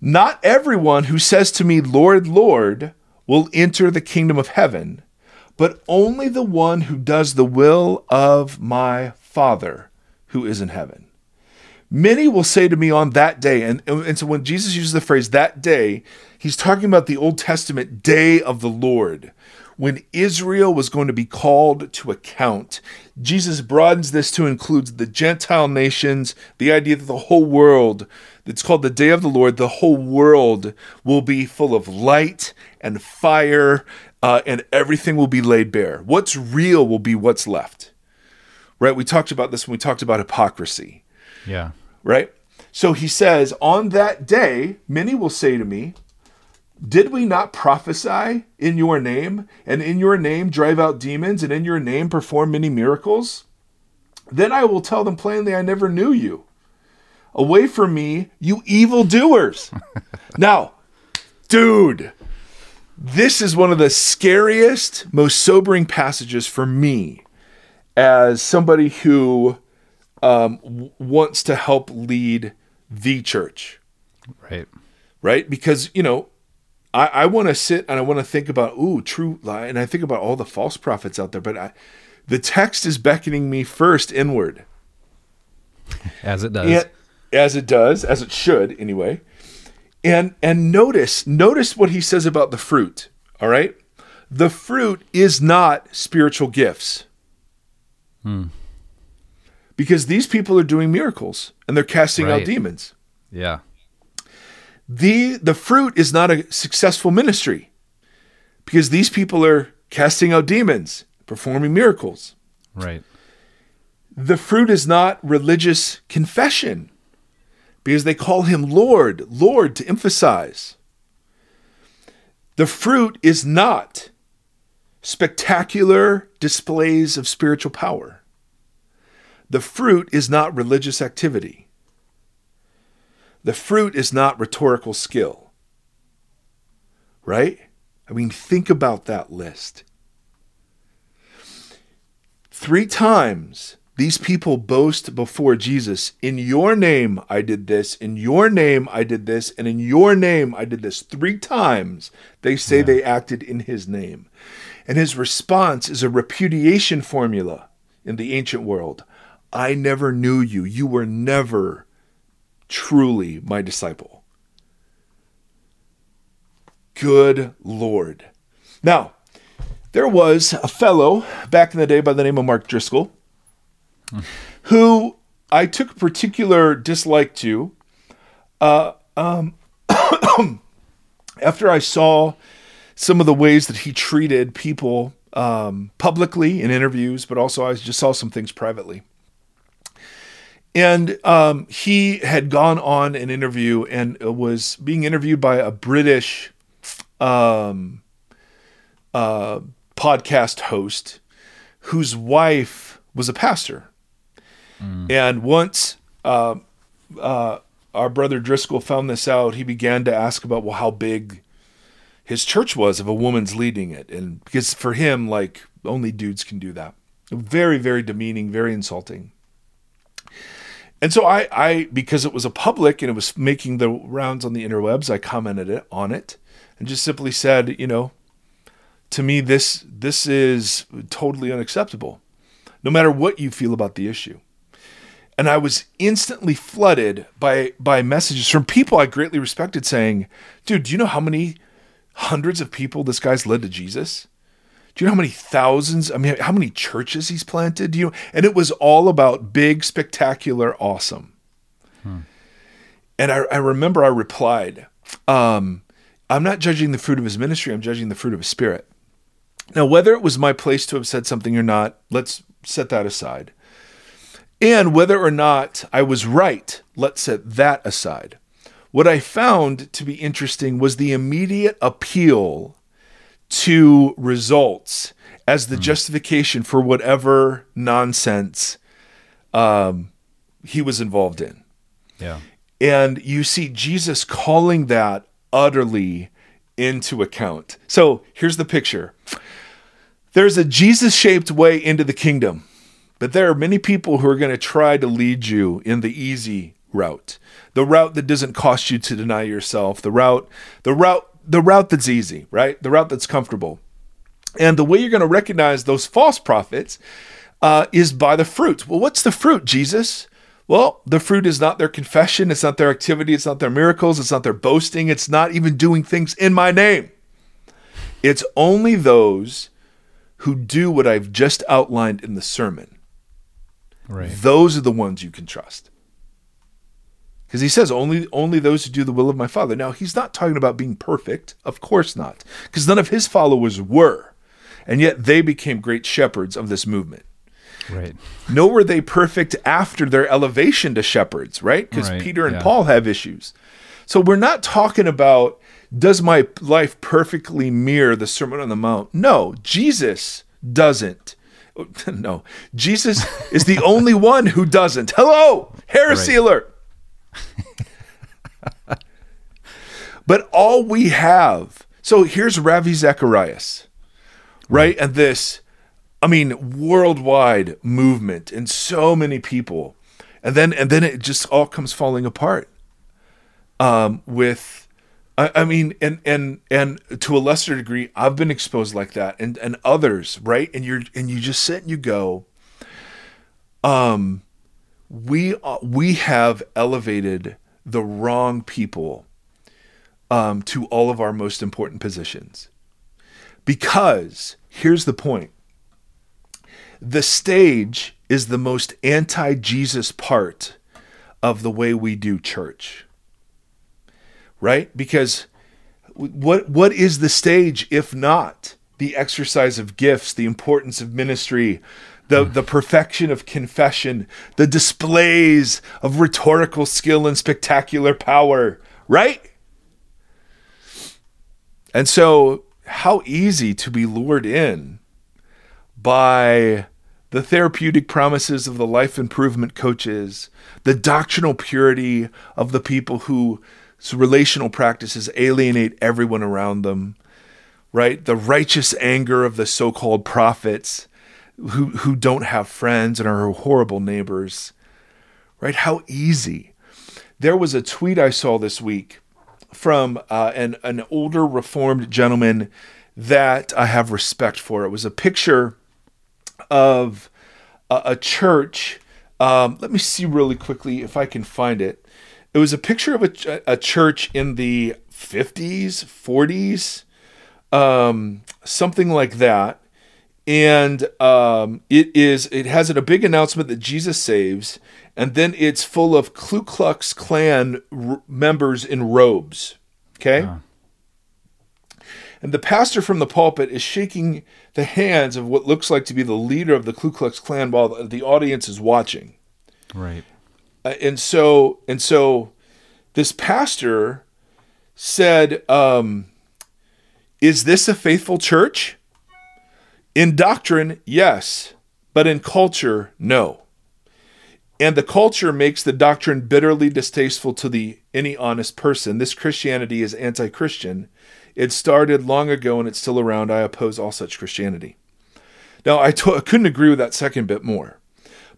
Not everyone who says to me, Lord, Lord, will enter the kingdom of heaven, but only the one who does the will of my Father who is in heaven. Many will say to me on that day, and, and so when Jesus uses the phrase that day, he's talking about the Old Testament day of the Lord, when Israel was going to be called to account. Jesus broadens this to include the Gentile nations, the idea that the whole world, it's called the day of the Lord, the whole world will be full of light and fire, uh, and everything will be laid bare. What's real will be what's left. Right? We talked about this when we talked about hypocrisy Yeah. right? So he says, On that day, many will say to me, Did we not prophesy in your name, and in your name drive out demons, and in your name perform many miracles? Then I will tell them plainly, I never knew you. Away from me, you evildoers. now, dude, this is one of the scariest, most sobering passages for me as somebody who um, w- wants to help lead the church, Right. right? Because you know, I, I want to sit and I want to think about ooh, true lie, and I think about all the false prophets out there. But I, the text is beckoning me first inward, As it does. and, as it does, as it should anyway. And and notice notice what he says about the fruit. All right, the fruit is not spiritual gifts. Hmm. Because these people are doing miracles and they're casting out demons. Yeah. The the fruit is not a successful ministry because these people are casting out demons performing miracles. Right. the fruit is not religious confession because they call him lord lord to emphasize. The fruit is not spectacular displays of spiritual power. The fruit is not religious activity the fruit is not rhetorical skill. Right? I mean, think about that list. Three times these people boast before Jesus, In your name I did this, in your name I did this, and in your name I did this. Three times they say they acted in his name. And his response is a repudiation formula in the ancient world I never knew you. You were never truly my disciple. Good Lord. Now, there was a fellow back in the day by the name of Mark Driscoll who I took a particular dislike to uh, um, after I saw some of the ways that he treated people um, publicly in interviews, but also I just saw some things privately. And um, he had gone on an interview and was being interviewed by a British um, uh, podcast host whose wife was a pastor. And once uh, uh, our brother Driscoll found this out, he began to ask about, well, how big his church was if a woman's leading it. And because for him, like, only dudes can do that. Very, very demeaning, very insulting. And so I, I because it was a public and it was making the rounds on the interwebs, I commented it, on it and just simply said, you know, to me this this is totally unacceptable, no matter what you feel about the issue. And I was instantly flooded by by messages from people I greatly respected saying, "Dude, do you know how many hundreds of people this guy's led to Jesus?" Do you know how many thousands? I mean, how many churches he's planted? Do you? And it was all about big, spectacular, awesome. And I, I remember I replied, um, "I'm not judging the fruit of his ministry. I'm judging the fruit of his spirit." Now, whether it was my place to have said something or not, let's set that aside. And whether or not I was right, let's set that aside. What I found to be interesting was the immediate appeal to results as the justification for whatever nonsense um, he was involved in. Yeah. And you see Jesus calling that utterly into account. So here's the picture there's a Jesus shaped way into the kingdom, but there are many people who are going to try to lead you in the easy route, the route that doesn't cost you to deny yourself, the route, the route, the route that's easy, right? The route that's comfortable. And the way you're going to recognize those false prophets uh, is by the fruit. Well, what's the fruit, Jesus? Well, the fruit is not their confession, it's not their activity, it's not their miracles, it's not their boasting, it's not even doing things in my name. It's only those who do what I've just outlined in the sermon. Right. Those are the ones you can trust. Because he says only only those who do the will of my father. Now he's not talking about being perfect, of course not, because none of his followers were, and yet they became great shepherds of this movement. Right. Nor were they perfect after their elevation to shepherds, right? Because Right, Peter and yeah. Paul have issues. So we're not talking about does my life perfectly mirror the Sermon on the Mount? No, Jesus doesn't. No, Jesus is the only one who doesn't. Hello, heresy Right. alert. But all we have, so here's Ravi Zacharias, right? And this I mean, worldwide movement and so many people. And then and then it just all comes falling apart. Um, with I, I mean, and and and to a lesser degree, I've been exposed like that, and and others, right? And you're and you just sit and you go, um, we uh, we have elevated the wrong people um, to all of our most important positions, because here's the point: the stage is the most anti-Jesus part of the way we do church. Right? Because what what is the stage if not the exercise of gifts, the importance of ministry, the the perfection of confession, the displays of rhetorical skill and spectacular power, right? And so how easy to be lured in by the therapeutic promises of the life improvement coaches, the doctrinal purity of the people who so relational practices alienate everyone around them, right? The righteous anger of the so-called prophets who who don't have friends and are horrible neighbors. Right? How easy. There was a tweet I saw this week from uh, an an older reformed gentleman that I have respect for. It was a picture of a, a church. Um, let me see really quickly if I can find it. It was a picture of a, a church in the 50s, 40s, um, something like that. And um, it is it has a big announcement that Jesus saves, and then it's full of Ku Klux Klan r- members in robes. Okay. And the pastor from the pulpit is shaking the hands of what looks like to be the leader of the Ku Klux Klan while the audience is watching. Right. Uh, and so and so this pastor said um, is this a faithful church in doctrine yes but in culture no and the culture makes the doctrine bitterly distasteful to the any honest person this christianity is anti-christian it started long ago and it's still around i oppose all such christianity now I t- I couldn't agree with that second bit more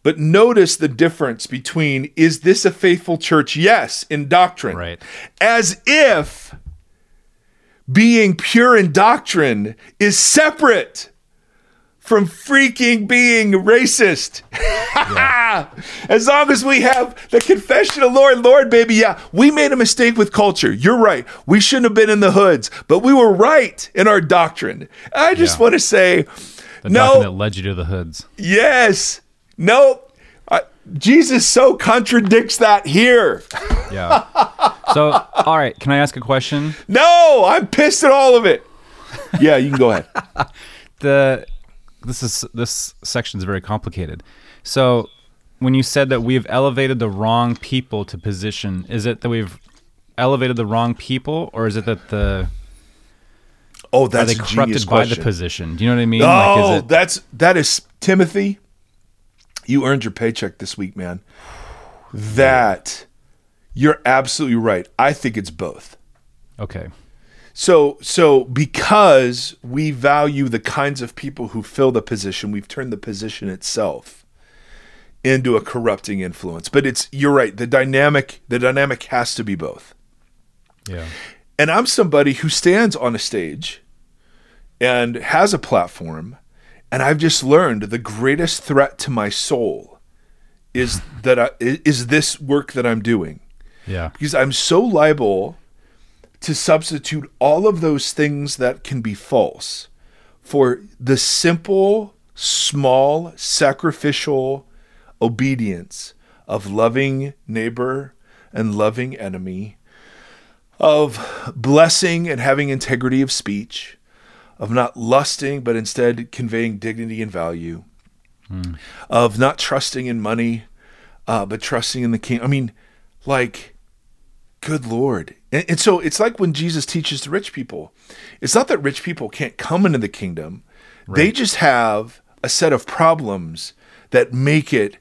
but notice the difference between is this a faithful church? Yes, in doctrine. Right. As if being pure in doctrine is separate from freaking being racist. as long as we have the confession of Lord, Lord, baby, yeah, we made a mistake with culture. You're right. We shouldn't have been in the hoods, but we were right in our doctrine. I just Yeah. want to say, The no, doctrine that led you to the hoods. Yes. Nope. Uh, Jesus so contradicts that here. Yeah. so, all right. Can I ask a question? No, I'm pissed at all of it. Yeah, you can go ahead. the this is this section is very complicated. So, when you said that we've elevated the wrong people to position, is it that we've elevated the wrong people, or is it that the Oh, that's are they corrupted by the position? Do you know what I mean? Oh, like, is it, that's that is Timothy. You earned your paycheck this week, man. That you're absolutely right. I think it's both. okay. So so because we value the kinds of people who fill the position, we've turned the position itself into a corrupting influence. But it's you're right, the dynamic the dynamic has to be both. Yeah. And I'm somebody who stands on a stage and has a platform and I've just learned the greatest threat to my soul is that I, is this work that I'm doing Yeah. because I'm so liable to substitute all of those things that can be false for the simple, small, sacrificial obedience of loving neighbor and loving enemy, of blessing and having integrity of speech, of not lusting but instead conveying dignity and value, of not trusting in money uh, but trusting in the king. I mean, like, good Lord. And, and so it's like when Jesus teaches the rich people, it's not that rich people can't come into the kingdom, they just have a set of problems that make it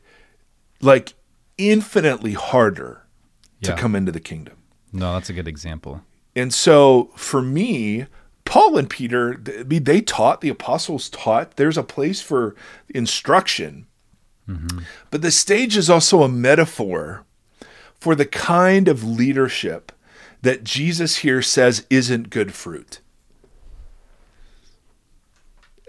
like infinitely harder to come into the kingdom. No, that's a good example. And so for me, Paul and Peter, th- I mean, they taught, the apostles taught. There's a place for instruction. Mm-hmm. But the stage is also a metaphor for the kind of leadership that Jesus here says isn't good fruit.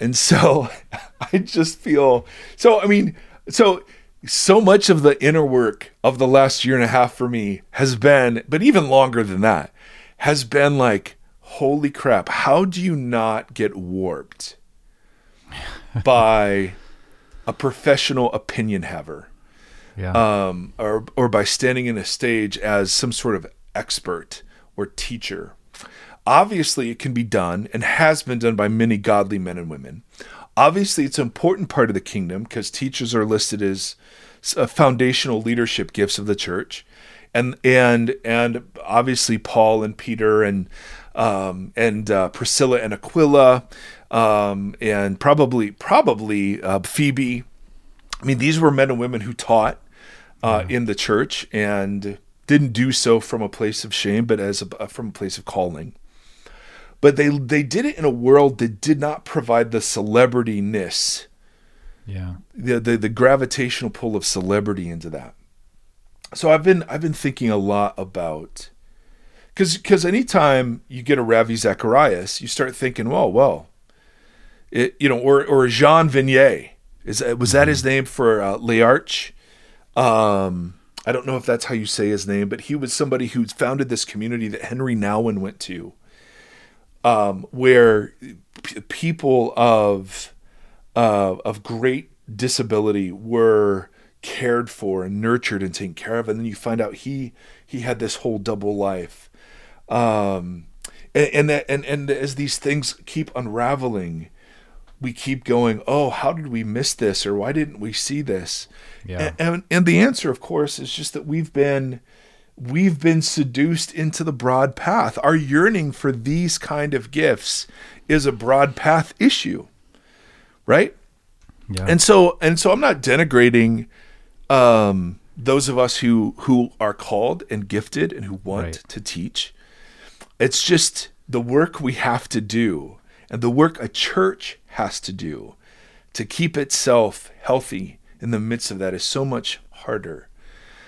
And so I just feel so, I mean, so so much of the inner work of the last year and a half for me has been, but even longer than that, has been like, holy crap, how do you not get warped by a professional opinion haver? Yeah. um, or or by standing in a stage as some sort of expert or teacher. Obviously, it can be done and has been done by many godly men and women. Obviously, it's an important part of the kingdom because teachers are listed as uh, foundational leadership gifts of the church, and and and obviously Paul and Peter and um, and uh, Priscilla and Aquila, um, and probably probably uh, Phoebe I mean, these were men and women who taught uh, in the church and didn't do so from a place of shame, but as a, from a place of calling. But they they did it in a world that did not provide the celebrityness, yeah. the, the the gravitational pull of celebrity into that. So I've been I've been thinking a lot about because because anytime you get a Ravi Zacharias, you start thinking, well, well, it you know, or or Jean Vignette is was that his name for uh, L'Arche? Um, I don't know if that's how you say his name, but he was somebody who founded this community that Henri Nouwen went to, um, where p- people of uh, of great disability were cared for and nurtured and taken care of, and then you find out he he had this whole double life, um, and, and that and and as these things keep unraveling, we keep going, oh, how did we miss this, or why didn't we see this? Yeah. And, and and the answer, of course, is just that we've been we've been seduced into the broad path. Our yearning for these kind of gifts is a broad path issue, right? Yeah. And so and so I'm not denigrating um, those of us who who are called and gifted and who want Right. to teach. It's just the work we have to do and the work a church has to do to keep itself healthy in the midst of that is so much harder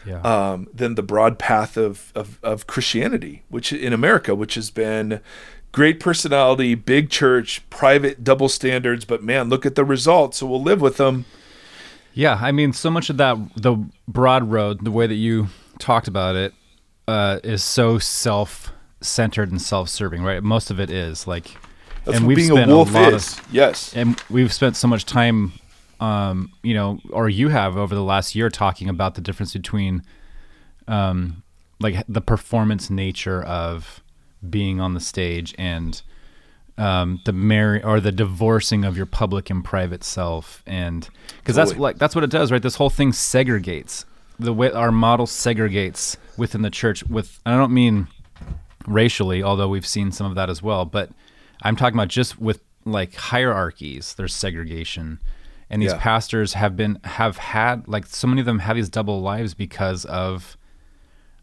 yeah. um, than the broad path of, of, of Christianity, which in America, which has been great personality, big church, private double standards, but man, look at the results. So we'll live with them. Yeah, I mean, so much of that, the broad road, the way that you talked about it, uh, is so self-centered and self-serving, right? Most of it is like, That's and what we've being spent a wolf lot is. of, yes. and we've spent so much time, um, you know, or you have over the last year talking about the difference between, um, like the performance nature of being on the stage and um, the marry or the divorcing of your public and private self, and because that's like that's what it does, right? This whole thing segregates the way our model segregates within the church. With and I don't mean racially, although we've seen some of that as well, but I'm talking about just with like hierarchies. There's segregation, and these Yeah. pastors have been have had like so many of them have these double lives because of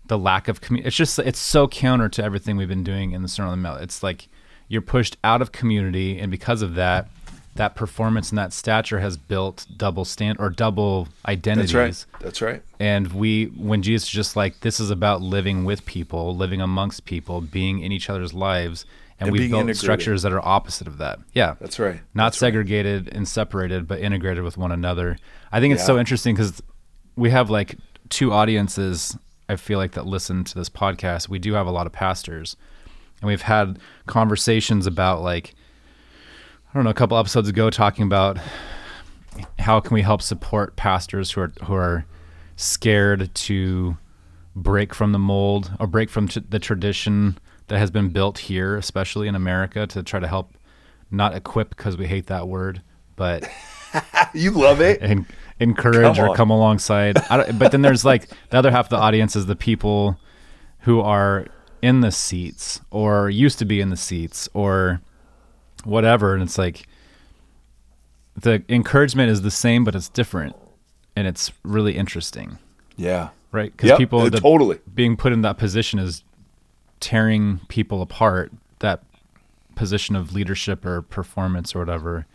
the lack of community. It's just it's so counter to everything we've been doing in the Sermon on the Mount. It's like you're pushed out of community, and because of that, that performance and that stature has built double stand or double identities. That's right. That's right. And we, when Jesus is just like, this is about living with people, living amongst people, being in each other's lives, and, And we've being built integrated. structures that are opposite of that. Yeah, That's right. not That's right. segregated and separated, but integrated with one another. I think it's so interesting because we have like two audiences. I feel like that listen to this podcast. We do have a lot of pastors, and we've had conversations about like I don't know a couple episodes ago talking about how can we help support pastors who are who are scared to break from the mold or break from t- the tradition that has been built here, especially in America, to try to help not equip because we hate that word, but You love it. and encourage Come or come alongside. I don't, but then there's like the other half of the audience is the people who are in the seats or used to be in the seats or whatever, and it's like the encouragement is the same, but it's different, and it's really interesting, Yeah. right? Because Yep, people that totally. being put in that position is tearing people apart that position of leadership or performance or whatever.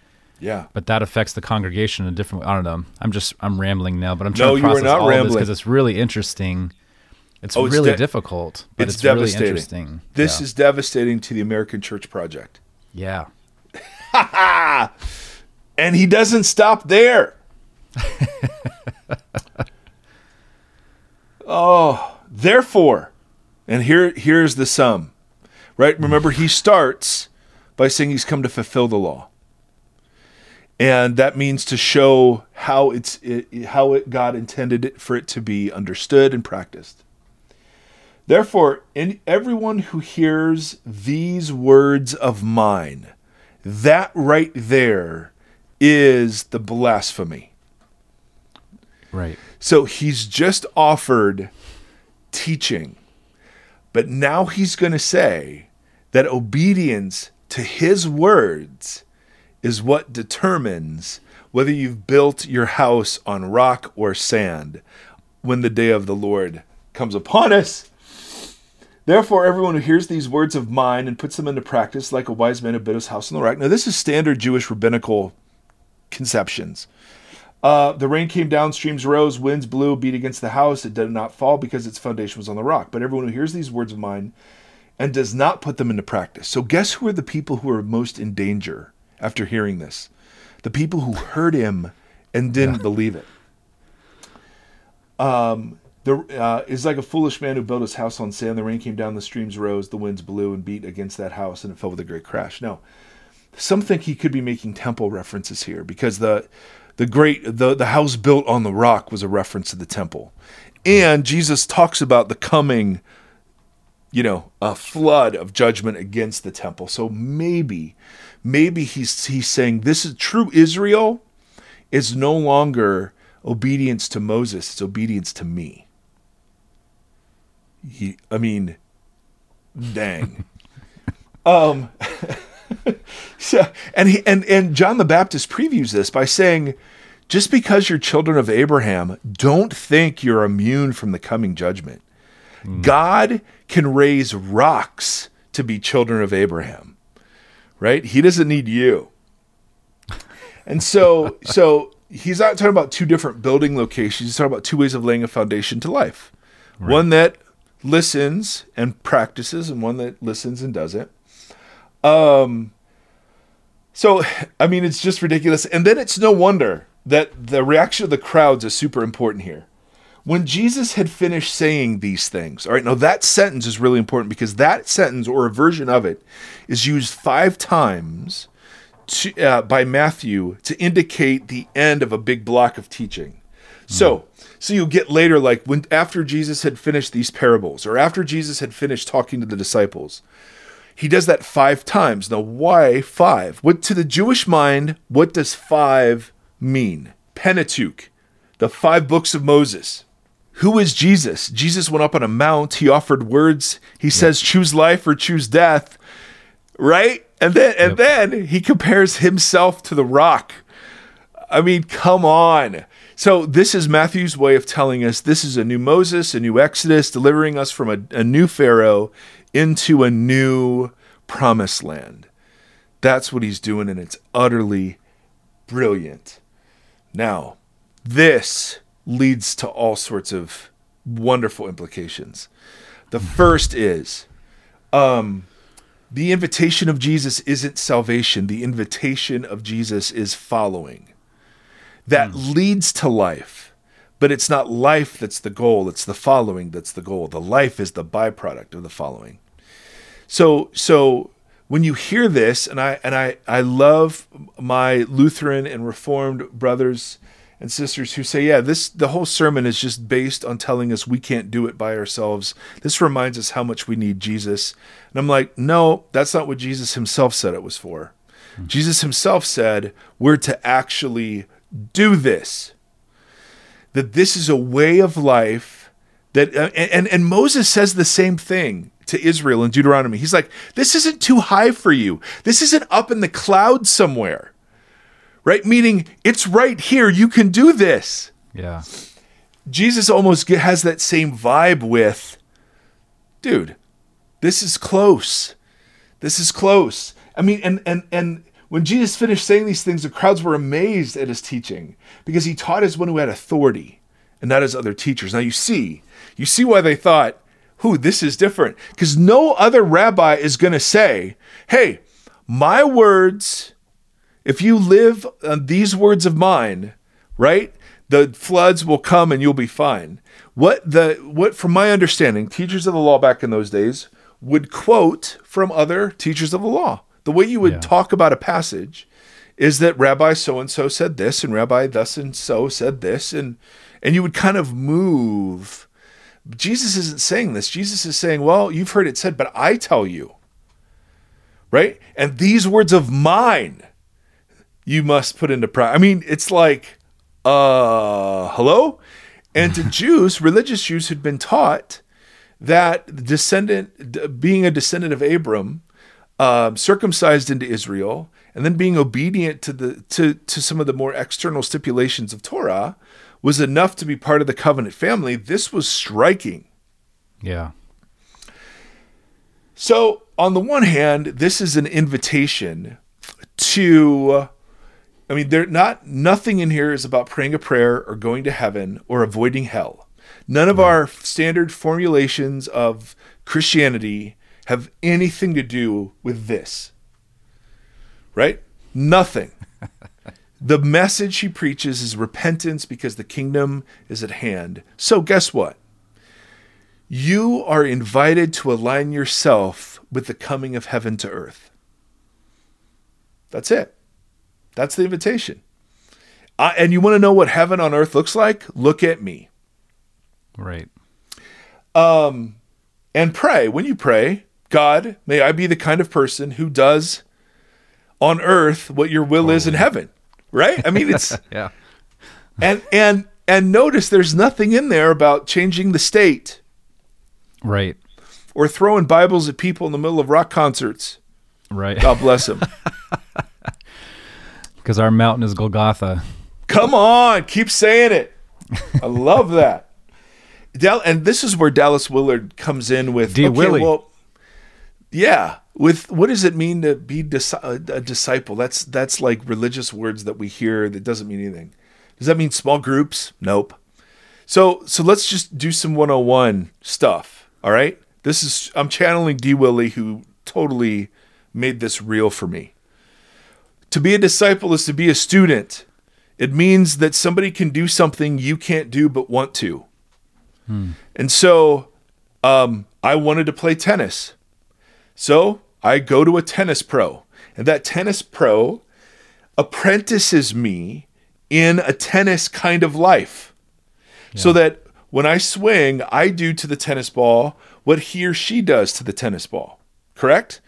Yeah. But that affects the congregation in a different way. I don't know. I'm just I'm rambling now, but I'm No, trying to you are process not all of this rambling. because it's really interesting. It's Oh, it's really de- difficult, but it's it's, really devastating. interesting. This yeah. is devastating to the American Church Project. yeah. And he doesn't stop there. oh, therefore, and here here's the sum. Right? Remember he starts by saying he's come to fulfill the law. And that means to show how it's it, how it God intended it for it to be understood and practiced. Therefore, in everyone who hears these words of mine, that right there is the blasphemy. Right. So he's just offered teaching, but now he's going to say that obedience to his words is what determines whether you've built your house on rock or sand when the day of the Lord comes upon us. Therefore, everyone who hears these words of mine and puts them into practice, like a wise man who built his house on the rock. Now, this is standard Jewish rabbinical conceptions. Uh, the rain came down, streams rose, winds blew, beat against the house. It did not fall because its foundation was on the rock. But everyone who hears these words of mine and does not put them into practice. So, guess who are the people who are most in danger after hearing this? The people who heard him and didn't believe it. Um, the uh, is like a foolish man who built his house on sand. The rain came down, the streams rose, the winds blew and beat against that house, and it fell with a great crash. Now, some think he could be making temple references here because the the great the the house built on the rock was a reference to the temple, and Jesus talks about the coming, you know, a flood of judgment against the temple. So maybe, maybe he's he's saying this is true Israel is no longer obedience to Moses; it's obedience to me. He, I mean, dang. um. So, and he and and John the Baptist previews this by saying, just because you're children of Abraham, don't think you're immune from the coming judgment. Hmm. God can raise rocks to be children of Abraham. Right? He doesn't need you. And so so he's not talking about two different building locations. He's talking about two ways of laying a foundation to life. One that listens and practices and one that listens and doesn't. So, I mean, it's just ridiculous. And then it's no wonder that the reaction of the crowds is super important here. When Jesus had finished saying these things, all right, now that sentence is really important because that sentence or a version of it is used five times to, uh, by Matthew to indicate the end of a big block of teaching. So, so you get later, like when after Jesus had finished these parables, or after Jesus had finished talking to the disciples, he does that five times. Now, why five? What to the Jewish mind, what does five mean? Pentateuch, the five books of Moses. Who is Jesus? Jesus went up on a mount. He offered words. He says, "Choose life or choose death." Right? And then and then he compares himself to the rock. I mean, come on. So this is Matthew's way of telling us this is a new Moses, a new Exodus, delivering us from a, a new Pharaoh into a new promised land. That's what he's doing, and it's utterly brilliant. Now, this leads to all sorts of wonderful implications. The first is um, the invitation of Jesus isn't salvation, the invitation of Jesus is following. That mm. leads to life, but it's not life that's the goal, it's the following that's the goal. The life is the byproduct of the following. So so when you hear this, and I and I I love my Lutheran and Reformed brothers and sisters who say, yeah, this the whole sermon is just based on telling us we can't do it by ourselves. This reminds us how much we need Jesus. And I'm like, no, that's not what Jesus himself said it was for. Hmm. Jesus himself said we're to actually do this. That this is a way of life that uh, and and Moses says the same thing to Israel in Deuteronomy. He's like, this isn't too high for you. This isn't up in the clouds somewhere. Right? Meaning it's right here. You can do this. Yeah. Jesus almost has that same vibe with, dude, this is close. This is close. I mean, and and and when Jesus finished saying these things, the crowds were amazed at his teaching because he taught as one who had authority and not as other teachers. Now you see, you see why they thought, "Who this is different," because no other rabbi is going to say, "Hey, my words." If you live on these words of mine, right? The floods will come and you'll be fine. What the what from my understanding, teachers of the law back in those days would quote from other teachers of the law. The way you would Yeah. talk about a passage is that Rabbi so and so said this and Rabbi thus and so said this and and you would kind of move. Jesus isn't saying this. Jesus is saying, "Well, you've heard it said, but I tell you." Right? And these words of mine you must put into practice. I mean, it's like, uh, hello? And to Jews, religious Jews had been taught that descendant, being a descendant of Abram, um, circumcised into Israel, and then being obedient to the to to some of the more external stipulations of Torah was enough to be part of the covenant family. This was striking. Yeah. So, on the one hand, this is an invitation to I mean, there not nothing in here is about praying a prayer or going to heaven or avoiding hell. None of our standard formulations of Christianity have anything to do with this. Right? Nothing. the message he preaches is repentance because the kingdom is at hand. So, guess what? You are invited to align yourself with the coming of heaven to earth. That's it. That's the invitation. Uh, and you want to know what heaven on earth looks like? Look at me. Right. And pray. When you pray, God, may I be the kind of person who does on earth what your will is in heaven. Right? I mean, it's Yeah. and and and notice there's nothing in there about changing the state Right. or throwing Bibles at people in the middle of rock concerts. Right. God bless them. Because our mountain is Golgotha. Come on, keep saying it. I love that. Dal- and this is where Dallas Willard comes in with D. Willie. well, yeah, with what does it mean to be a, disciple? That's that's like religious words that we hear that doesn't mean anything. Does that mean small groups? Nope. So so let's just do some 101 stuff. All right? This is I'm channeling D. Willie who totally made this real for me. To be a disciple is to be a student. It means that somebody can do something you can't do but want to. And so um, I wanted to play tennis. So I go to a tennis pro, and that tennis pro apprentices me in a tennis kind of life. So that when I swing, I do to the tennis ball what he or she does to the tennis ball. Correct?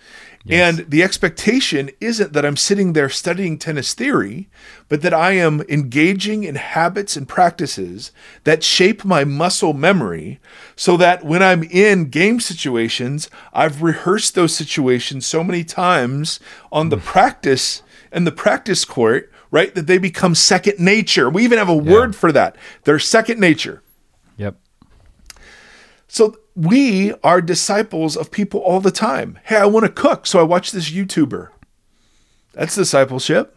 And the expectation isn't that I'm sitting there studying tennis theory, but that I am engaging in habits and practices that shape my muscle memory so that when I'm in game situations, I've rehearsed those situations so many times on the mm. practice and the practice court, right? That they become second nature. We even have a word for that. They're second nature. Yep. So we are disciples of people all the time. Hey, I want to cook, so I watch this YouTuber. That's discipleship.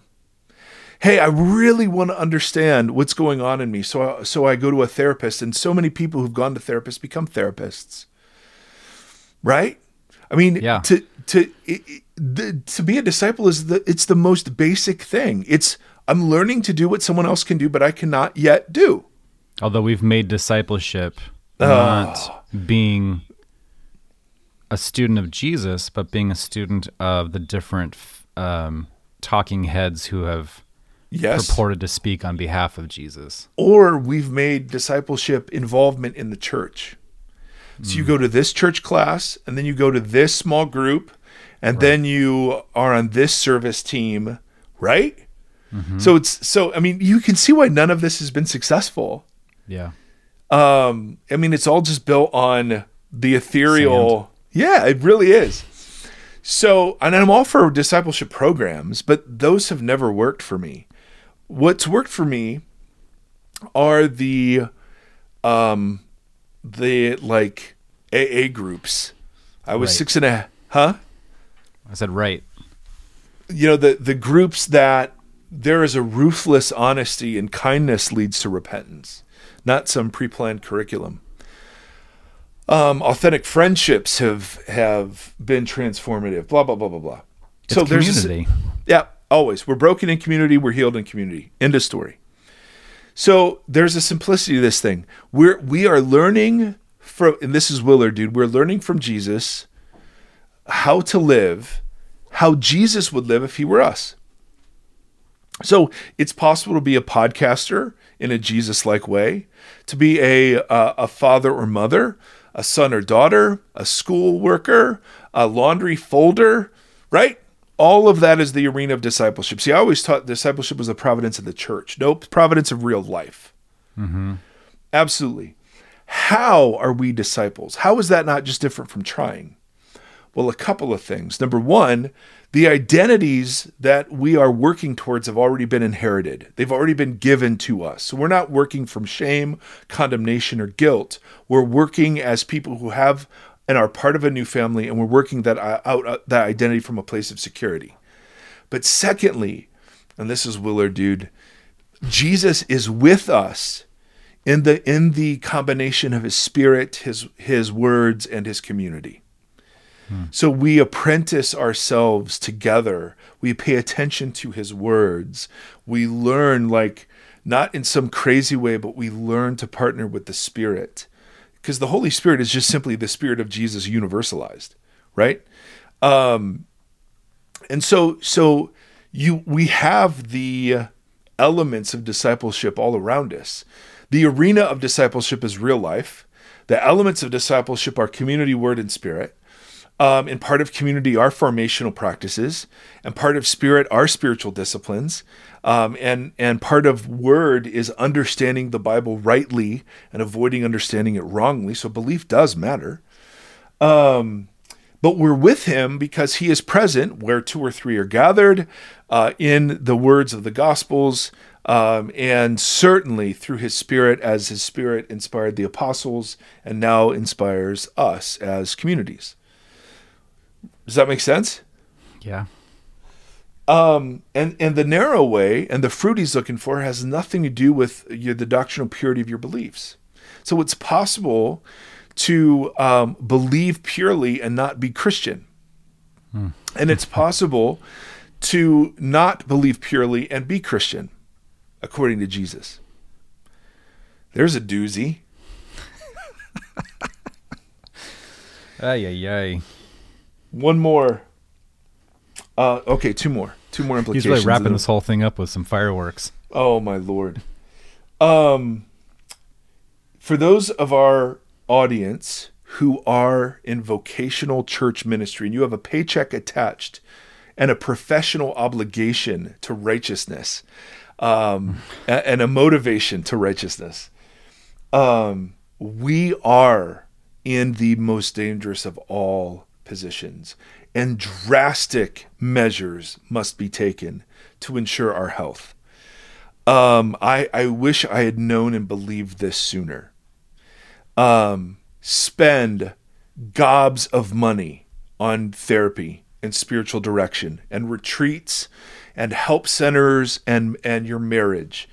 Hey, I really want to understand what's going on in me, so I, so I go to a therapist. And so many people who've gone to therapists become therapists, right? I mean, Yeah. to to it, the, to be a disciple is the it's the most basic thing. It's I'm learning to do what someone else can do, but I cannot yet do. Although we've made discipleship Oh. Being a student of Jesus, but being a student of the different um, talking heads who have Yes. purported to speak on behalf of Jesus. or we've made discipleship involvement in the church. So you go to this church class, and then you go to this small group, and then you are on this service team, right? So it's so I mean you can see why none of this has been successful. Yeah. Um, I mean it's all just built on the ethereal. Yeah, it really is. So, and I'm all for discipleship programs, but those have never worked for me. What's worked for me are the um the like AA groups. I was Right. six and a huh? I said right. you know the the groups that there is a ruthless honesty and kindness leads to repentance, not some pre-planned curriculum. Um, authentic friendships have have been transformative. Blah blah blah blah blah. It's community. There's yeah, always. We're broken in community. We're healed in community. End of story. So there's a simplicity to this thing. We're we are learning from, and this is Willard, dude. We're learning from Jesus how to live, how Jesus would live if he were us. So it's possible to be a podcaster in a Jesus-like way, to be a a, a father or mother, a son or daughter, a school worker, a laundry folder, right? All of that is the arena of discipleship. See, I always taught discipleship was the providence of the church. Nope, providence of real life. Mm-hmm. Absolutely. How are we disciples? How is that not just different from trying? Well, a couple of things. Number one, the identities that we are working towards have already been inherited. They've already been given to us. So we're not working from shame, condemnation, or guilt. We're working as people who have and are part of a new family, and we're working that uh, out uh, that identity from a place of security. But secondly, and this is Willard, dude, Jesus is with us in the in the combination of his spirit, his his words, and his community. So we apprentice ourselves together. We pay attention to his words. We learn like not in some crazy way, but we learn to partner with the spirit. Because the Holy Spirit is just simply the spirit of Jesus universalized, right? Um and so so you we have the elements of discipleship all around us. The arena of discipleship is real life. The elements of discipleship are community, word, and spirit. Um, and part of community are formational practices, and part of spirit are spiritual disciplines, um, and and part of word is understanding the Bible rightly and avoiding understanding it wrongly. So belief does matter. Um, but we're with him because he is present where two or three are gathered uh, in the words of the gospels um, and certainly through his spirit as his spirit inspired the apostles and now inspires us as communities does that make sense Yeah. um, and and the narrow way and the fruit he's looking for has nothing to do with your, the doctrinal purity of your beliefs. So it's possible to um, believe purely and not be Christian, and it's possible to not believe purely and be Christian, according to Jesus. There's a doozy. Ay, ay, ay. One more. Uh, okay, two more. Two more He's implications. really and wrapping this whole thing up with some fireworks. Oh my lord. Um for those of our audience who are in vocational church ministry and you have a paycheck attached and a professional obligation to righteousness um and a motivation to righteousness um we are in the most dangerous of all positions and drastic measures must be taken to ensure our health um, I, I wish I had known and believed this sooner. Um, spend gobs of money on therapy and spiritual direction and retreats and help centers and, and your marriage.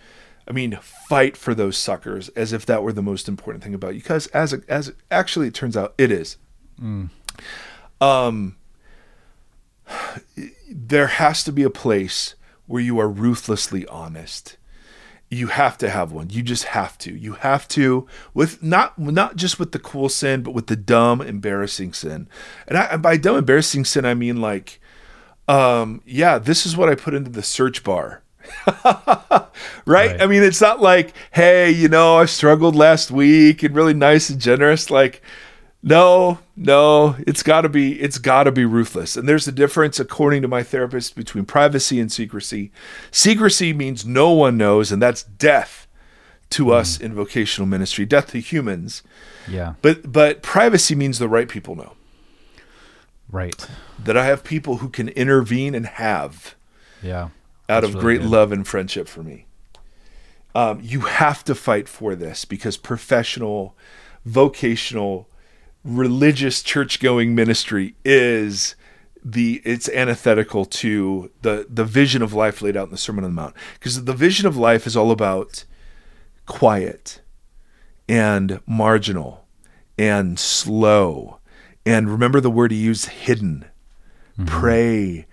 I mean, fight for those suckers as if that were the most important thing about you. Because as as actually it turns out, it is. Um, there has to be a place where you are ruthlessly honest. You have to have one. You just have to. You have to with not not just with the cool sin but with the dumb embarrassing sin. And, I, by dumb embarrassing sin i mean like um yeah this is what i put into the search bar. Right? Right. i mean it's not like hey you know i struggled last week and really nice and generous. Like no, no, it's got to be it's got to be ruthless. And there's a difference according to my therapist between privacy and secrecy. Secrecy means no one knows and that's death to us in vocational ministry, death to humans. Yeah. But but privacy means the right people know. Right. That I have people who can intervene and have Yeah. out That's of really great good. love and friendship for me. Um, you have to fight for this because professional, vocational, religious church going ministry is the it's antithetical to the the vision of life laid out in the Sermon on the Mount. Because the vision of life is all about quiet and marginal and slow. And remember the word he used hidden. Pray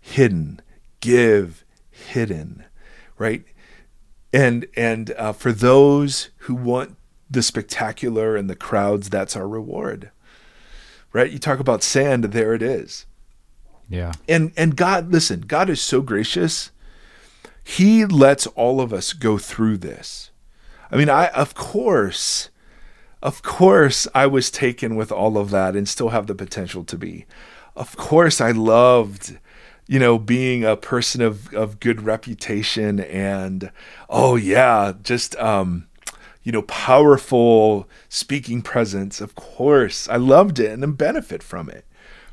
hidden. Give hidden. Right? And and uh, for those who want the spectacular and the crowds that's our reward. Right? You talk about sand there it is. Yeah. and and God listen God is so gracious. He lets all of us go through this. I mean I of course of course I was taken with all of that and still have the potential to be. Of course I loved you know being a person of of good reputation and oh yeah just um you know powerful speaking presence of course I loved it and then benefit from it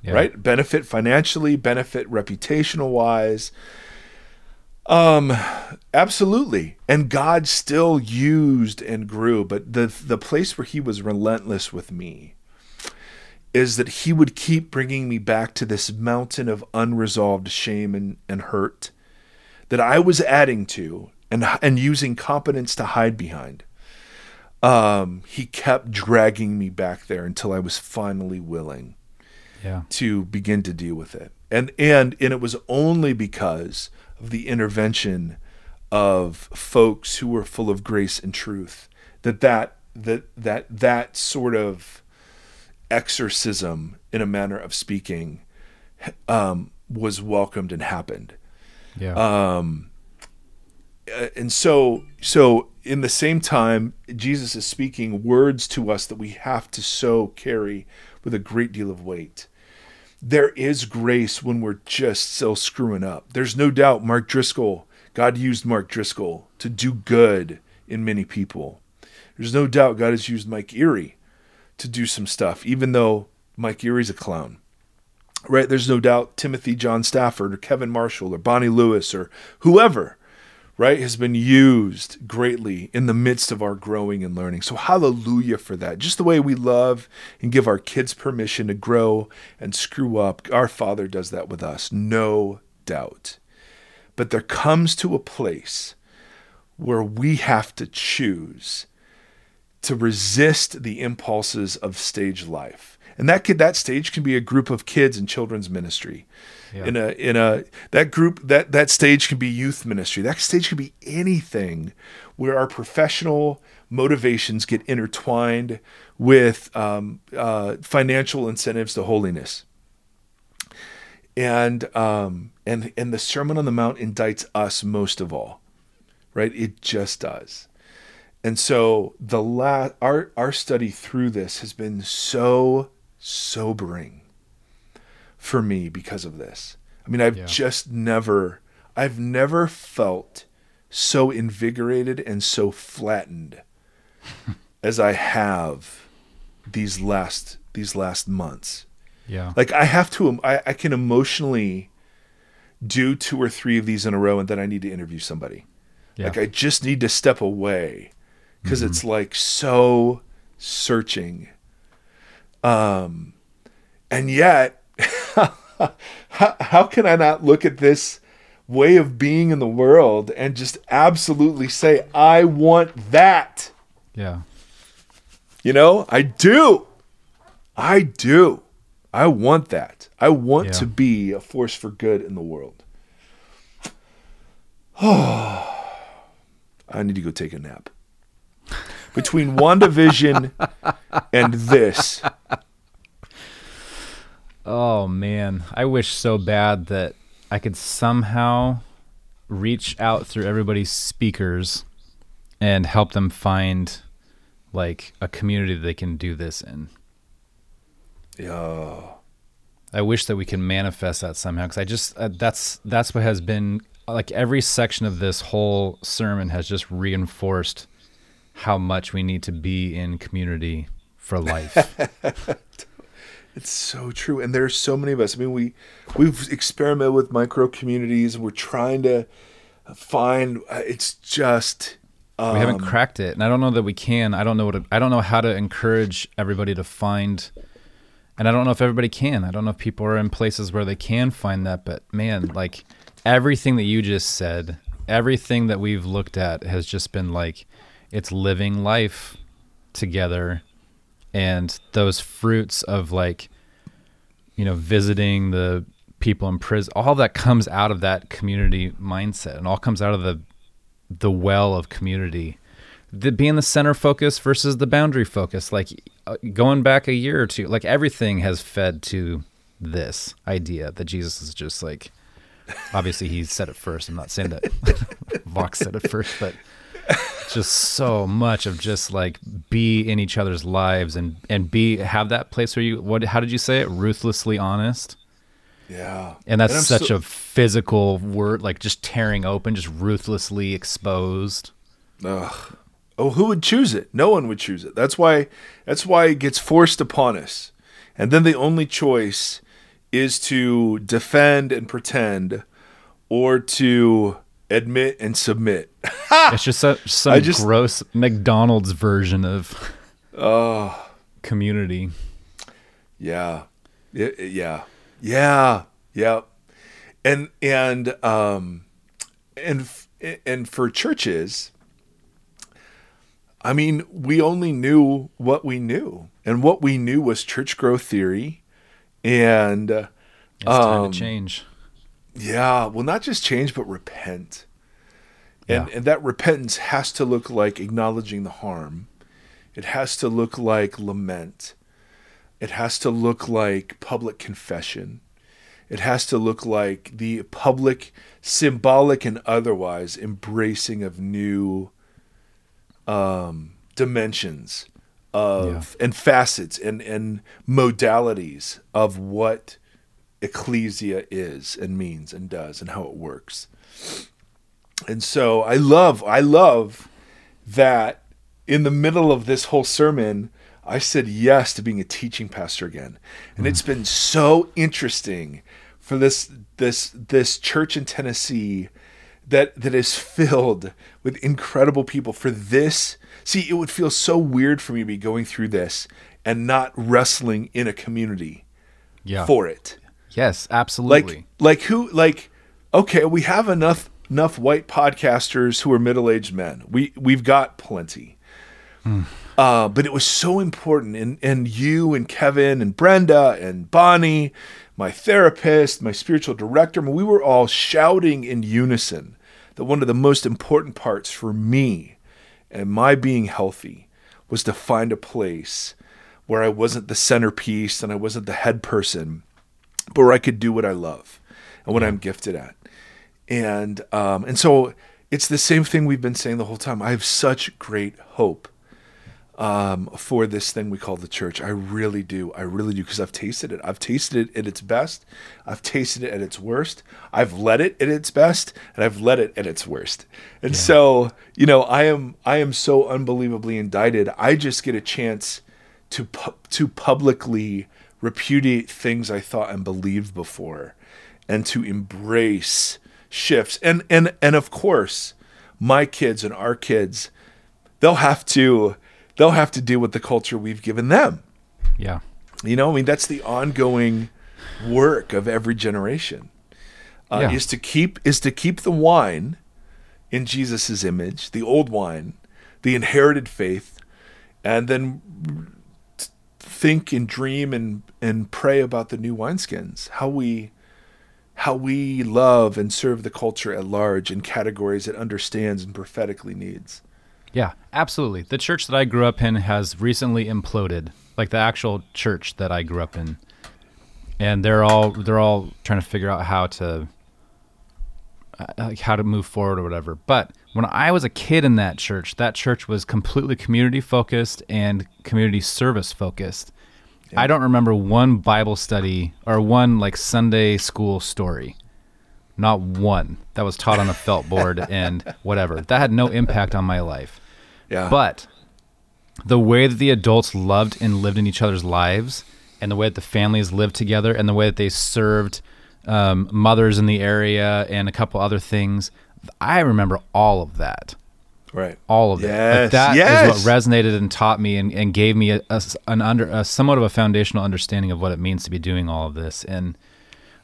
Yeah. right? Benefit financially, benefit reputational wise. Um, absolutely. And God still used and grew, but the the place where He was relentless with me is that He would keep bringing me back to this mountain of unresolved shame and, and hurt that I was adding to and and using competence to hide behind. Um, he kept dragging me back there until I was finally willing Yeah. to begin to deal with it. And and and it was only because of the intervention of folks who were full of grace and truth that that that that that sort of exorcism in a manner of speaking um, was welcomed and happened Yeah. Uh, and so so in the same time jesus is speaking words to us that we have to so carry with a great deal of weight. There is grace when we're just still screwing up. There's no doubt mark driscoll god used mark driscoll to do good in many people. There's no doubt god has used Mike Erre to do some stuff even though Mike Erre's a clown right? There's no doubt Timothy John Stafford or Kevin Marshall or Bonnie Lewis or whoever, right, has been used greatly in the midst of our growing and learning. So hallelujah for that. Just the way we love and give our kids permission to grow and screw up, our Father does that with us, no doubt. But there comes to a place where we have to choose to resist the impulses of stage life. And that could that stage can be a group of kids in children's ministry. Yeah. In a in a that group that that stage can be youth ministry. That stage can be anything where our professional motivations get intertwined with um, uh, financial incentives to holiness. And um, and and the Sermon on the Mount indicts us most of all, right? It just does. And so the la- our our study through this has been so sobering for me because of this. I mean, I've Yeah. just never I've never felt so invigorated and so flattened as I have these last these last months. yeah. Like I have to I, I can emotionally do two or three of these in a row and then I need to interview somebody. yeah. Like I just need to step away because it's like so searching. Um, and yet, how, how can I not look at this way of being in the world and just absolutely say, I want that? yeah. You know, I do. I do. I want that. I want Yeah. to be a force for good in the world. Oh, I need to go take a nap. Between WandaVision and this, Oh man, I wish so bad that I could somehow reach out through everybody's speakers and help them find like a community that they can do this in. yeah, I wish that we can manifest that somehow because I just uh, that's that's what has been like every section of this whole sermon has just reinforced how much we need to be in community for life. it's so true. And there's so many of us. I mean, we we've experimented with micro communities. We're trying to find. uh, It's just we haven't um, cracked it, and I don't know that we can. I don't know what to, I don't know how to encourage everybody to find And I don't know if everybody can. I don't know if people are in places where they can find that, but man, like everything that you just said, everything that we've looked at has just been like it's living life together and those fruits of like you know visiting the people in prison all that comes out of that community mindset and all comes out of the the well of community. The being the center focus versus the boundary focus like uh, going back a year or two like everything has fed to this idea that jesus is just like obviously he said it first. I'm not saying that vox said it first but just so much of just like be in each other's lives and and be have that place where you what how did you say it ruthlessly honest Yeah. and that's I'm such so- a physical word like just tearing open just ruthlessly exposed Ugh. Oh, who would choose it? No one would choose it. That's why that's why it gets forced upon us. And then the only choice is to defend and pretend or to admit and submit. it's just so, some I just- gross mcdonald's version of Oh, community yeah. Y- Yeah. Yeah. Yeah. And and um and and for churches I mean, we only knew what we knew. And what we knew was church growth theory and uh, it's time Um, to change Yeah, well, not just change, but repent. And, Yeah. and that repentance has to look like acknowledging the harm. It has to look like lament. It has to look like public confession. It has to look like the public, symbolic and otherwise, embracing of new um, dimensions of and facets and, and modalities of what ecclesia is and means and does and how it works. And so I love I love that in the middle of this whole sermon I said yes to being a teaching pastor again. And it's mm. been so interesting for this this this church in Tennessee that that is filled with incredible people for this see it would feel so weird for me to be going through this and not wrestling in a community yeah for it yes absolutely. like like who like okay we have enough enough white podcasters who are middle-aged men. We we've got plenty. Uh, but it was so important and and you and kevin and brenda and bonnie my therapist my spiritual director we were all shouting in unison that one of the most important parts for me and my being healthy was to find a place where i wasn't the centerpiece and i wasn't the head person but where I could do what I love and what I'm gifted at. And um, and so it's the same thing we've been saying the whole time. I have such great hope um, for this thing we call the church. I really do. I really do because I've tasted it. I've tasted it at its best. I've tasted it at its worst. I've led it at its best, and I've led it at its worst. And so, you know, I am I am so unbelievably indicted. I just get a chance to pu- to publicly repudiate things I thought and believed before, and to embrace shifts. And and and of course, my kids and our kids, they'll have to they'll have to deal with the culture we've given them. yeah You know, I mean, that's the ongoing work of every generation. Uh, Yeah. Is to keep is to keep the wine in Jesus's image, the old wine, the inherited faith, and then think and dream and and pray about the new wineskins. How we how we love and serve the culture at large in categories it understands and prophetically needs. Yeah, absolutely. The church that I grew up in has recently imploded, like the actual church that I grew up in. And they're all they're all trying to figure out how to Uh, like how to move forward or whatever. But when I was a kid in that church, that church was completely community focused and community service focused. I don't remember one Bible study or one like Sunday school story. Not one that was taught on a felt board and whatever. That had no impact on my life. Yeah. But the way that the adults loved and lived in each other's lives, and the way that the families lived together, and the way that they served um, mothers in the area and a couple other things, I remember all of that. Right. all of it. Yes, Like, that is yes. what resonated and taught me and, and gave me a, a an under a somewhat of a foundational understanding of what it means to be doing all of this. And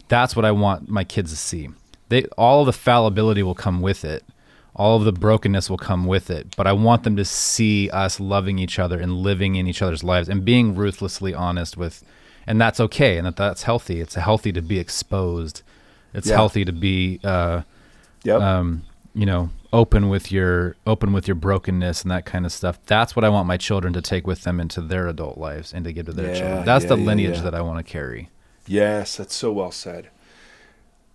that's what I want my kids to see. They all of the fallibility will come with it. All of the brokenness will come with it, but I want them to see us loving each other and living in each other's lives and being ruthlessly honest with and that's okay and that that's healthy. It's healthy to be exposed. It's Yeah. healthy to be uh Yep. um, you know, open with your open with your brokenness and that kind of stuff. That's what I want my children to take with them into their adult lives and to give to their Yeah, children. That's yeah, the lineage that I want to carry. Yes, that's so well said.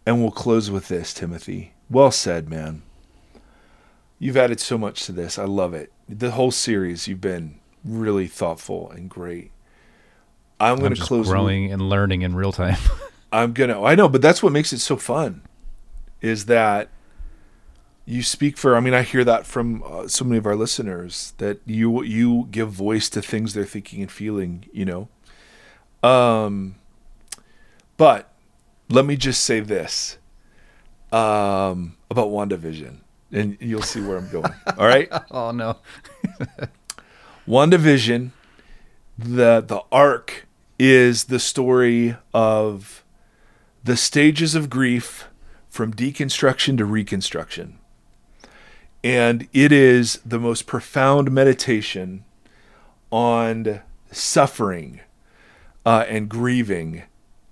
And we'll close with this, Timothy. Well said, man. You've added so much to this. I love it. The whole series, you've been really thoughtful and great. I'm going to close. with- growing and learning in real time. I'm gonna. I know, but that's what makes it so fun. Is that you speak for? I mean, I hear that from uh, so many of our listeners that you you give voice to things they're thinking and feeling. You know. Um. But let me just say this. Um, about WandaVision, and you'll see where I'm going. All right. oh no. WandaVision, the the arc is the story of the stages of grief from deconstruction to reconstruction. And it is the most profound meditation on suffering uh, and grieving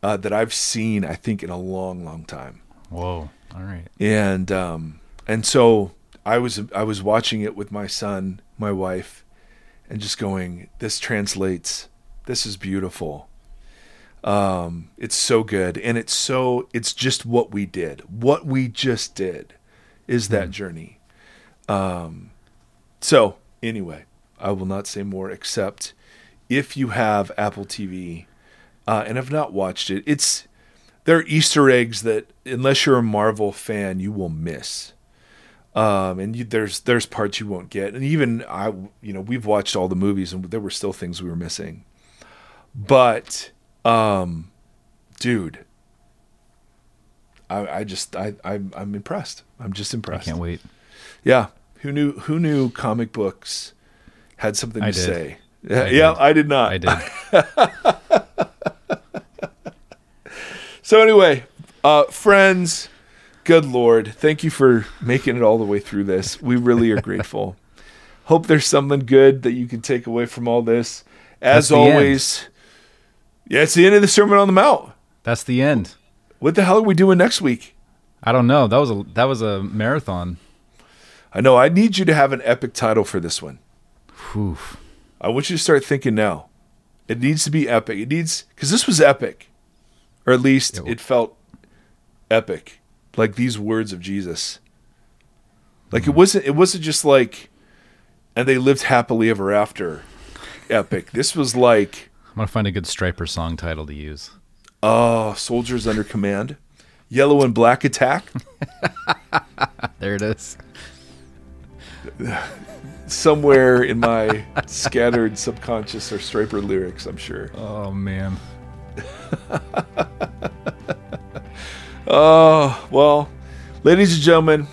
uh, that I've seen, I think, in a long, long time Whoa. All right. and um, and so I was I was watching it with my son, my wife, and just going, "This translates. This is beautiful. Um, it's so good, and it's so it's just what we did. What we just did is that journey. Um, so anyway, I will not say more except if you have Apple TV uh, and have not watched it, it's there are Easter eggs that unless you're a Marvel fan, you will miss. Um, and you, there's there's parts you won't get, and even I, you know, we've watched all the movies, and there were still things we were missing. But, um, dude, I, I just I I'm, I'm impressed. I'm just impressed. I can't wait. Yeah, who knew who knew comic books had something to did. say? Yeah, I yeah, did. I did not. I did. So anyway, uh, friends, good Lord, thank you for making it all the way through this. We really are grateful. Hope there's something good that you can take away from all this. As always, end. Yeah, it's the end of the Sermon on the Mount. That's the end. What the hell are we doing next week? I don't know. That was a that was a marathon. I know I need you to have an epic title for this one. Whew. I want you to start thinking now. It needs to be epic. It needs because this was epic, or at least well- it felt epic, like these words of Jesus. Like it mm-hmm. wasn't. It wasn't just like, and they lived happily ever after. Epic. This was like, I'm gonna find a good Stryper song title to use. oh, soldiers under command, yellow and black attack. There it is. Somewhere in my scattered subconscious are Stryper lyrics. I'm sure. Oh man. Oh well, ladies and gentlemen,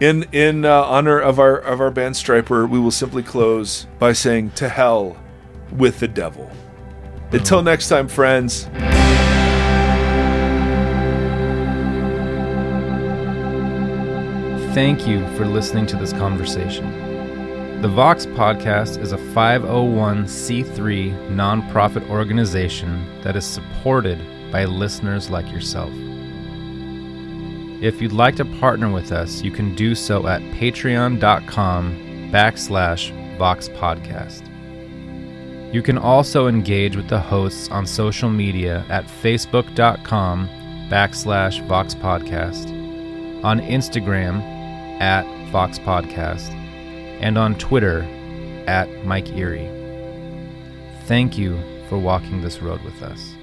in in uh, honor of our of our band Stryper, we will simply close by saying to hell with the devil. Until uh-huh. next time, friends. Thank you for listening to this conversation. The Vox Podcast is a 501c3 nonprofit organization that is supported by listeners like yourself. If you'd like to partner with us, you can do so at patreon.com backslash Vox Podcast. You can also engage with the hosts on social media at facebook.com backslash Vox Podcast, on Instagram at Vox Podcast, and on Twitter at Mike Erre. Thank you for walking this road with us.